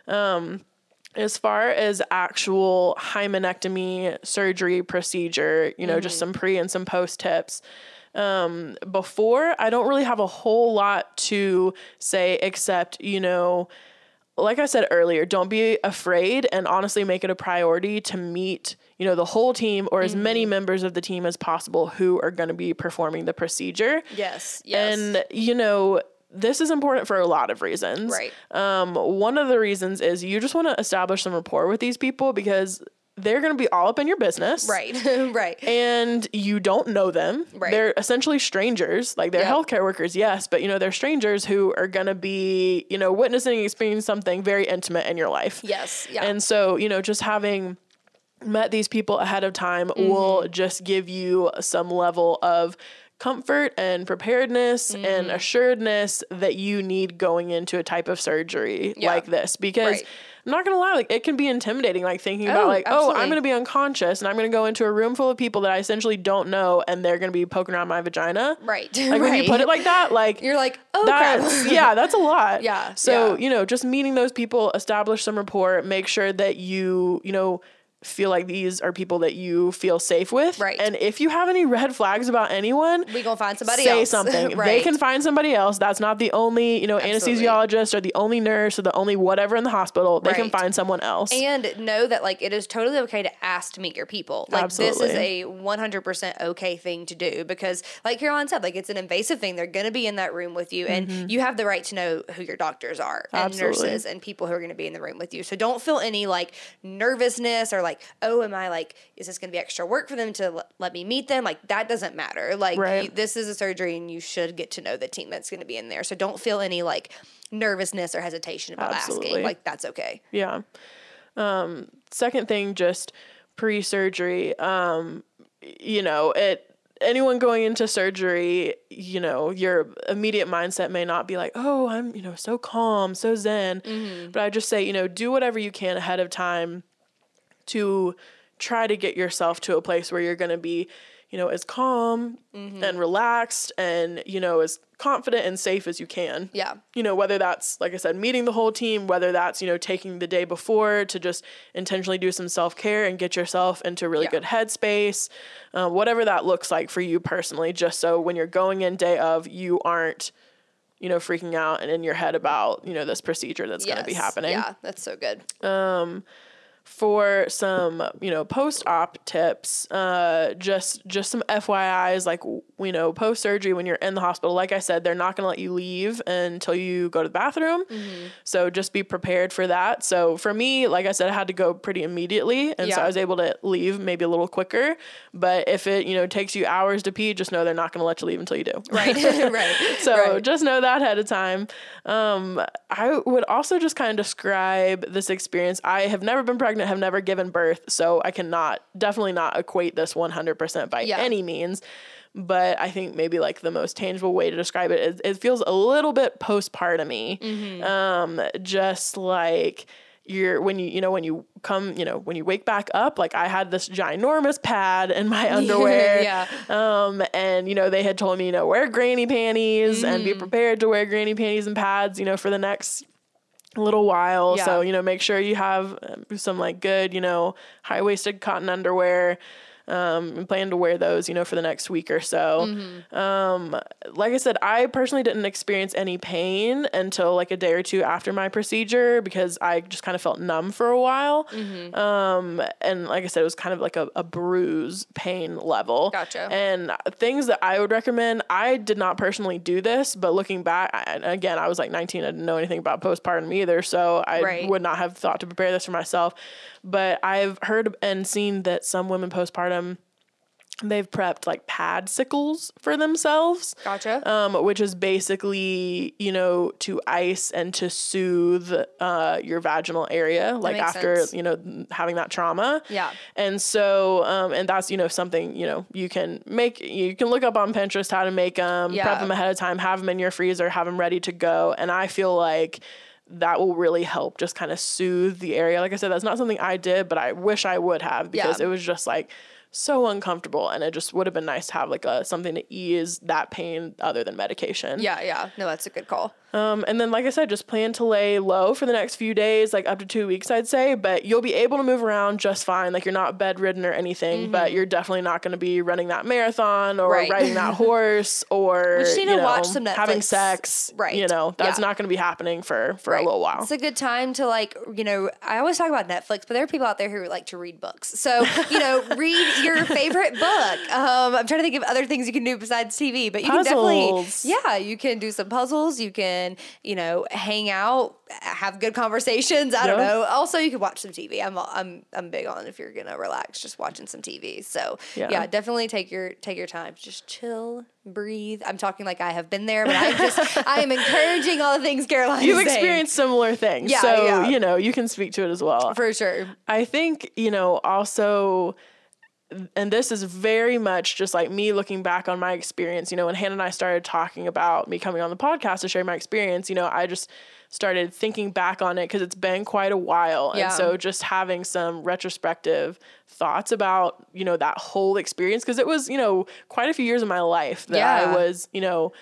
Um, as far as actual hymenectomy surgery procedure, you know, Mm-hmm. just some pre and some post tips. Um, before, I don't really have a whole lot to say except, you know, like I said earlier, don't be afraid and honestly make it a priority to meet, you know, the whole team or as Mm-hmm. many members of the team as possible who are going to be performing the procedure. Yes. Yes. And, you know, this is important for a lot of reasons. Right. Um, one of the reasons is you just want to establish some rapport with these people because they're going to be all up in your business. right. right. And you don't know them. Right. They're essentially strangers. Like they're Yep. healthcare workers, yes, but you know, they're strangers who are going to be, you know, witnessing experiencing something very intimate in your life. Yes. Yeah. And so, you know, just having met these people ahead of time Mm-hmm. will just give you some level of comfort and preparedness Mm-hmm. and assuredness that you need going into a type of surgery Yeah. like this because Right. I'm not gonna lie, like it can be intimidating, like thinking about Oh, like, oh. I'm gonna be unconscious and I'm gonna go into a room full of people that I essentially don't know and they're gonna be poking around my vagina. right. Like when you put it like that, like you're like, oh that's yeah, that's a lot. Yeah, So yeah. you know, just meeting those people, establish some rapport, make sure that you you know feel like these are people that you feel safe with. Right. And if you have any red flags about anyone, we gonna find somebody say else. something. They can find somebody else. That's not the only you know Absolutely. anesthesiologist or the only nurse or the only whatever in the hospital. They can find someone else. and know that like it is totally okay to ask to meet your people. Like this is a 100% okay thing to do because like Caroline said, like it's an invasive thing. They're going to be in that room with you and you have the right to know who your doctors are and Mm-hmm. Absolutely. nurses and people who are going to be in the room with you. So don't feel any like nervousness or like, oh, am I like, is this going to be extra work for them to l- let me meet them? Like that doesn't matter. Like Right. you, this is a surgery and you should get to know the team that's going to be in there. So don't feel any like nervousness or hesitation about Absolutely. asking. Like that's okay. Yeah. Um, second thing, just pre surgery, um, you know, it, anyone going into surgery, you know, your immediate mindset may not be like, oh, I'm, you know, so calm, so zen. But I just say, you know, do whatever you can ahead of time to try to get yourself to a place where you're going to be, you know, as calm and relaxed and, you know, as confident and safe as you can Yeah. you know, whether that's, like I said, meeting the whole team, whether that's, you know, taking the day before to just intentionally do some self care and get yourself into really Yeah. good headspace, uh, whatever that looks like for you personally, just so when you're going in day of, you aren't, you know, freaking out and in your head about, you know, this procedure that's going to be happening Yeah, that's so good. For some you know post-op tips uh just just some fyi's like you know post surgery when you're in the hospital like i said they're not going to let you leave until you go to the bathroom Mm-hmm. so just be prepared for that so for me like i said i had to go pretty immediately and so i was able to leave maybe a little quicker but if it you know takes you hours to pee just know they're not going to let you leave until you do Right. right. so Right. just know that ahead of time. Um, I would also just kind of describe this experience. I have never been pregnant, have never given birth, so I cannot definitely not equate this 100% by Yeah. any means. But I think maybe like the most tangible way to describe it is it feels a little bit postpartum Mm-hmm. Um, just like you're when you you know when you come you know when you wake back up like I had this ginormous pad in my underwear Yeah. um, and you know, they had told me, you know, wear granny panties and Mm. be prepared to wear granny panties and pads, you know, for the next little while. So, you know, make sure you have um, some like good, you know, high waisted cotton underwear. Um, and plan to wear those, you know, for the next week or so. Mm-hmm. Um, like I said, I personally didn't experience any pain until like a day or two after my procedure because I just kind of felt numb for a while. Mm-hmm. Um, and like I said, it was kind of like a, a bruise pain level. Gotcha. And things that I would recommend, I did not personally do this, but looking back, I, again, I was like 19, I didn't know anything about postpartum either, so I Right. would not have thought to prepare this for myself. But I've heard and seen that some women postpartum they've prepped like padsicles for themselves. Gotcha. Um, which is basically, you know, to ice and to soothe uh, your vaginal area, like after, sense. you know, having that trauma. Yeah. And so, um, and that's, you know, something, you know, you can make, you can look up on Pinterest how to make them, Yeah. prep them ahead of time, have them in your freezer, have them ready to go. And I feel like, that will really help just kind of soothe the area. Like I said, that's not something I did, but I wish I would have because Yeah. it was just like so uncomfortable and it just would have been nice to have like a something to ease that pain other than medication. Yeah, yeah. No, that's a good call. Um, and then like I said, just plan to lay low for the next few days, like up to two weeks, I'd say. But you'll be able to move around just fine. Like you're not bedridden or anything, but you're definitely not going to be running that marathon or Mm-hmm. Right. riding that horse or you know, having sex. Right. You know, that's Yeah. not going to be happening for for Right. a little while. It's a good time to like, you know, I always talk about Netflix, but there are people out there who like to read books. So, you know, read your favorite book. Um, I'm trying to think of other things you can do besides TV, but you Puzzles. can definitely, yeah, you can do some puzzles. You can, you know, hang out, have good conversations. I don't know. Also, you can watch some TV. I'm, I'm, I'm big on if you're gonna relax, just watching some TV. So, Yeah. yeah, definitely take your take your time. Just chill, breathe. I'm talking like I have been there, but I'm just I am encouraging all the things Caroline. You've is saying. experienced similar things. Yeah, so, yeah. you know, you can speak to it as well. for sure. I think, you know, also, and this is very much just like me looking back on my experience. You know, when Hanna and I started talking about me coming on the podcast to share my experience, you know, I just started thinking back on it because it's been quite a while. Yeah. And so just having some retrospective thoughts about, you know, that whole experience, because it was, you know, quite a few years of my life that I was, you know,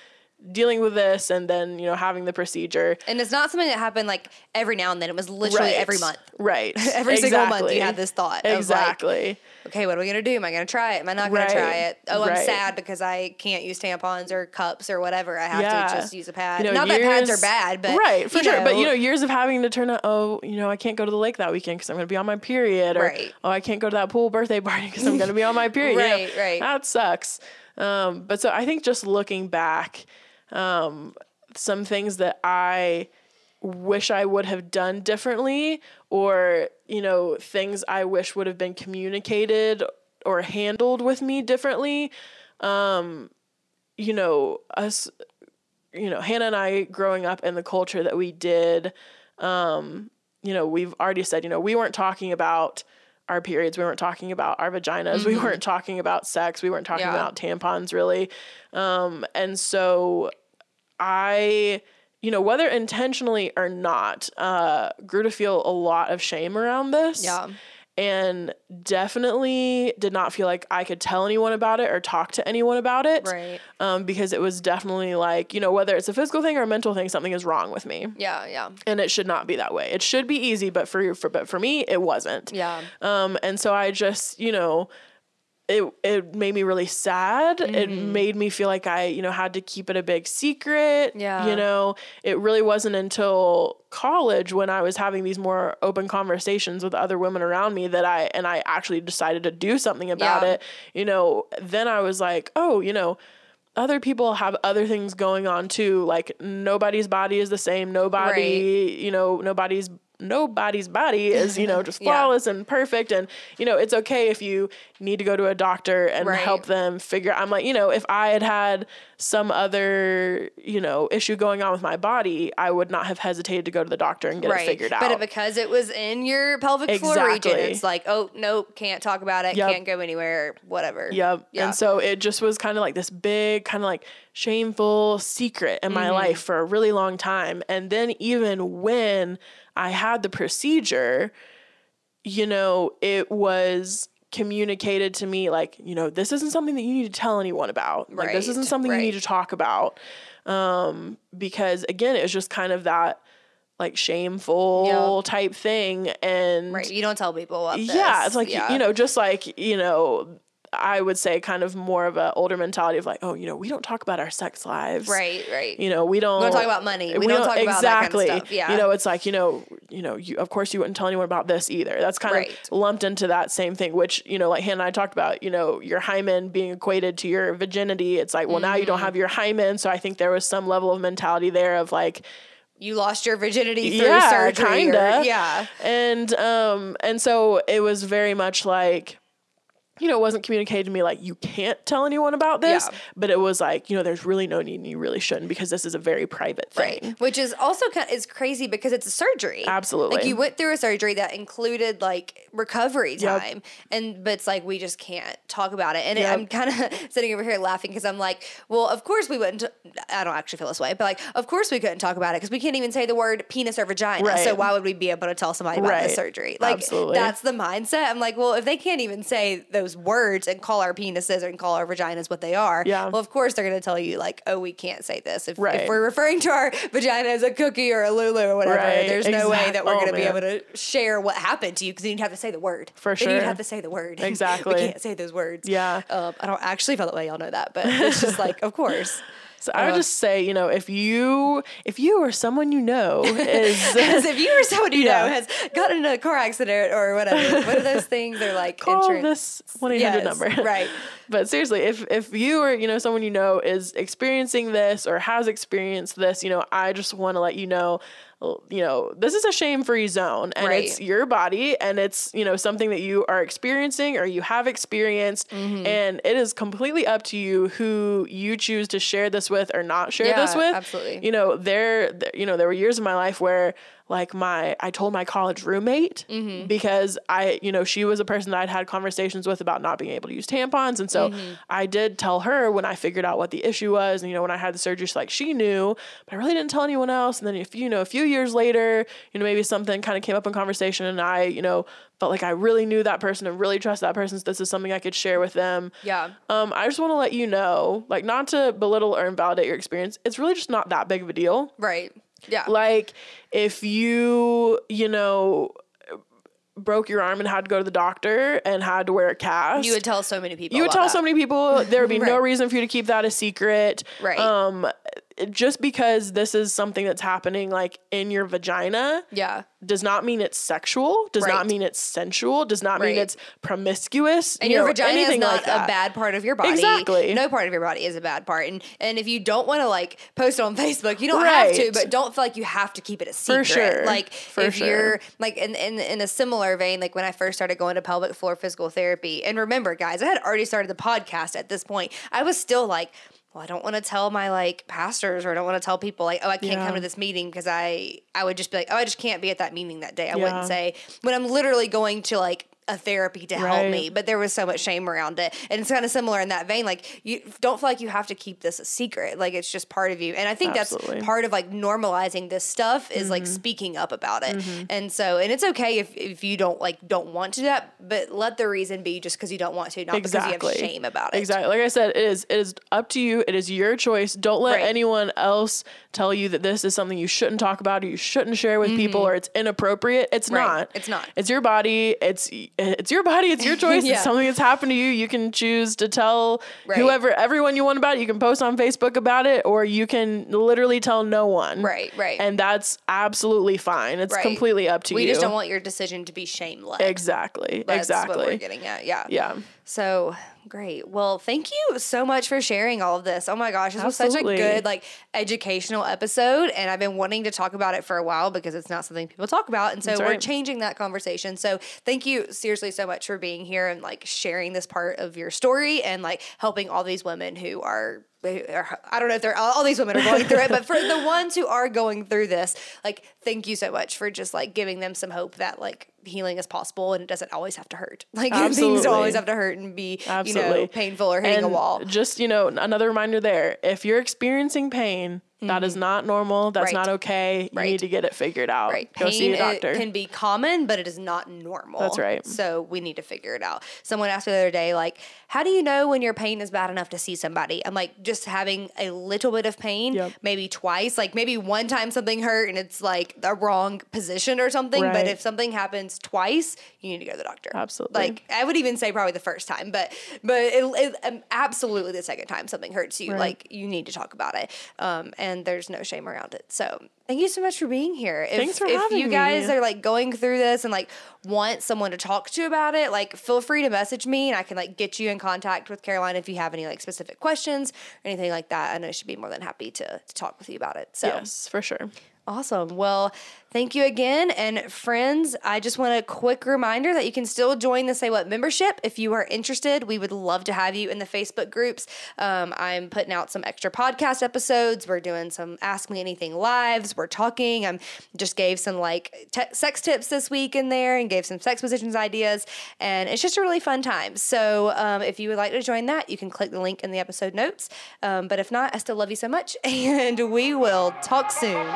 dealing with this and then, you know, having the procedure. And it's not something that happened like every now and then. It was literally Right. every month. Right. Every single month you had this thought of like, Exactly. okay, what are we gonna do? Am I gonna try it? Am I not gonna Right. try it? Oh, I'm Right. sad because I can't use tampons or cups or whatever. I have Yeah. to just use a pad. You know, not that pads are bad, but right for sure. But you know, know, years of having to turn out. Oh, you know, I can't go to the lake that weekend because I'm going to be on my period. Or Right. oh, I can't go to that pool birthday party because I'm going to be on my period. You know, Right, right. That sucks. Um, but so I think just looking back, um, some things that I wish I would have done differently, or you know, things I wish would have been communicated or handled with me differently. Um, you know, us you know, Hanna and I growing up in the culture that we did, um, you know, we've already said, you know, we weren't talking about our periods, we weren't talking about our vaginas, we weren't talking about sex, we weren't talking Yeah. about tampons really. Um, and so I, you know, whether intentionally or not, uh, grew to feel a lot of shame around this. Yeah. And definitely did not feel like I could tell anyone about it or talk to anyone about it Right. um, because it was definitely like, you know, whether it's a physical thing or a mental thing, something is wrong with me. Yeah, yeah. And it should not be that way. It should be easy, but for for but for me, it wasn't. Yeah. Um, and so I just, you know, it it made me really sad. It Mm-hmm. made me feel like I, you know, had to keep it a big secret. Yeah. You know, it really wasn't until college when I was having these more open conversations with other women around me that I and I actually decided to do something about Yeah. it. You know, then I was like, oh, you know, other people have other things going on too. Like nobody's body is the same. Nobody, you know, nobody's nobody's body is, you know, just Yeah. flawless and perfect. And, you know, it's okay if you need to go to a doctor and Right. help them figure I'm like, you know, if I had had some other, you know, issue going on with my body, I would not have hesitated to go to the doctor and get right. it figured out. But because it was in your pelvic floor region, it's like, oh nope, can't talk about it, Yep. can't go anywhere, whatever. Yep. Yeah. And so it just was kind of like this big, kind of like shameful secret in Mm-hmm. my life for a really long time. And then even when I had the procedure, you know, it was communicated to me like, you know, this isn't something that you need to tell anyone about. Like this isn't Right, something you need to talk about. Um, because again, it was just kind of that like shameful type thing. And Right. You don't tell people about this. yeah, it's like Yeah. you know, just like you know, I would say kind of more of an older mentality of like, oh, you know, we don't talk about our sex lives, Right, right. You know, we don't. We don't talk about money. We don't talk about that kind of stuff. Yeah. You know, it's like you know, you know, you of course you wouldn't tell anyone about this either. That's kind Right. of lumped into that same thing, which you know, like Hanna and I talked about. You know, your hymen being equated to your virginity. It's like, well, now you don't Mm-hmm. have your hymen, so I think there was some level of mentality there of like, you lost your virginity through yeah, surgery. kinda. yeah. And um and so it was very much like you know, it wasn't communicated to me like you can't tell anyone about this, Yeah. but it was like, you know, there's really no need and you really shouldn't because this is a very private thing. Right. Which is also kind of, is crazy because it's a surgery. Absolutely. Like you went through a surgery that included like recovery Yep. time. And but it's like we just can't talk about it. And Yep. I'm kind of sitting over here laughing because I'm like, well, of course we wouldn't I don't actually feel this way, but like of course we couldn't talk about it because we can't even say the word penis or vagina. Right. So why would we be able to tell somebody about Right. the surgery? Like Absolutely. that's the mindset. I'm like, well, if they can't even say those words and call our penises and call our vaginas what they are, Yeah. well, of course they're going to tell you like, oh, we can't say this. If, Right. if we're referring to our vagina as a cookie or a Lulu or whatever, Right. there's no way that we're oh, going to be able to share what happened to you because you'd have to say the word. For Then you'd have to say the word. Exactly. we can't say those words. Yeah. Um, I don't actually feel that way. Y'all know that, but it's just like, of course. So I would Uh, just say, you know, if you if you or someone you know is if you or someone you Yeah. know has gotten in a car accident or whatever, what are those things? They're like call insurance. this one eight hundred number. right. But seriously, if if you or you know someone you know is experiencing this or has experienced this, you know, I just want to let you know, you know, this is a shame free zone, and Right. it's your body, and it's you know something that you are experiencing or you have experienced, Mm-hmm. and it is completely up to you who you choose to share this with or not share this with. absolutely. You know, there, there you know there were years in my life where like my I told my college roommate Mm-hmm. because I you know she was a person that I'd had conversations with about not being able to use tampons and so Mm-hmm. I did tell her when I figured out what the issue was and you know when I had the surgery she's like she knew but I really didn't tell anyone else and then if you know a few years later you know maybe something kind of came up in conversation and I you know felt like I really knew that person and really trust that person so this is something I could share with them Yeah. um, I just want to let you know, like, not to belittle or invalidate your experience. It's really just not that big of a deal. Right. Yeah. Like, if you, you know, broke your arm and had to go to the doctor and had to wear a cast, you would tell so many people. you would tell that. so many people. There would be no reason for you to keep that a secret. Right. Um, just because this is something that's happening like in your vagina Yeah. does not mean it's sexual. Does not mean it's sensual. Does not mean it's promiscuous. And you your know, vagina is not like a bad part of your body. Exactly. No part of your body is a bad part. And and if you don't want to like post on Facebook, you don't have to, but don't feel like you have to keep it a secret. sure. Like For if sure. you're like in, in in a similar vein, like when I first started going to pelvic floor physical therapy, and remember, guys, I had already started the podcast at this point. I was still like well, I don't want to tell my like pastors or I don't want to tell people like, oh, I can't Yeah. come to this meeting because I I would just be like, oh, I just can't be at that meeting that day. I Yeah. wouldn't say when I'm literally going to like a therapy to help Right. me, but there was so much shame around it. And it's kind of similar in that vein. Like you don't feel like you have to keep this a secret. Like it's just part of you. And I think Absolutely. that's part of like normalizing this stuff is like Mm-hmm. speaking up about it. And so and it's okay if, if you don't like don't want to do that, but let the reason be just because you don't want to, not exactly. because you have shame about it. Exactly. Like I said, it is it is up to you. It is your choice. Don't let Right. anyone else tell you that this is something you shouldn't talk about or you shouldn't share with people or it's inappropriate. It's Mm-hmm. Right. not. It's not. It's your body. It's it's your body. It's your choice. Yeah. It's something that's happened to you. You can choose to tell Right. whoever everyone you want about it. You can post on Facebook about it or you can literally tell no one. Right, right. And that's absolutely fine. It's Right. completely up to we you. We just don't want your decision to be shameless. Exactly. That's exactly. what we're getting at. Yeah. yeah. So great. Well, thank you so much for sharing all of this. Oh my gosh, this was such a good, like, educational episode. And I've been wanting to talk about it for a while because it's not something people talk about. And so That's we're changing that conversation. So thank you seriously so much for being here and like sharing this part of your story and like helping all these women who are. Are- I don't know if they're all all these women are going through it, but for the ones who are going through this, like, thank you so much for just like giving them some hope that like healing is possible and it doesn't always have to hurt. Like things don't always have to hurt and be Absolutely. you know, painful or hitting a wall. Just, you know, another reminder there. If you're experiencing pain, that is not normal. That's Mm-hmm. Right. not okay. You Right. need to get it figured out. Right. Go see Pain a doctor. it can be common, but it is not normal. That's right. So we need to figure it out. Someone asked me the other day, like, how do you know when your pain is bad enough to see somebody? I'm like, just having a little bit of pain, Yep. maybe twice, like maybe one time something hurt and it's like the wrong position or something. But if something happens twice, you need to go to the doctor. Absolutely. Like I would even say probably the first time, but but it, it, um, absolutely the second time something hurts you, Right. like you need to talk about it. Um, and there's no shame around it. So thank you so much for being here. If, Thanks for if having you guys me. are like going through this and like want someone to talk to about it, like feel free to message me and I can like get you in contact with Caroline if you have any like specific questions or anything like that. I know she'd be more than happy to, to talk with you about it. So yes, for sure. Awesome. Well, thank you again. And friends, I just want a quick reminder that you can still join the Say What membership if you are interested. We would love to have you in the Facebook groups. Um, I'm putting out some extra podcast episodes. We're doing some Ask Me Anything lives. We're talking. I just gave some like te- sex tips this week in there and gave some sex positions ideas. And it's just a really fun time. So um, if you would like to join that, you can click the link in the episode notes. Um, but if not, I still love you so much. And we will talk soon.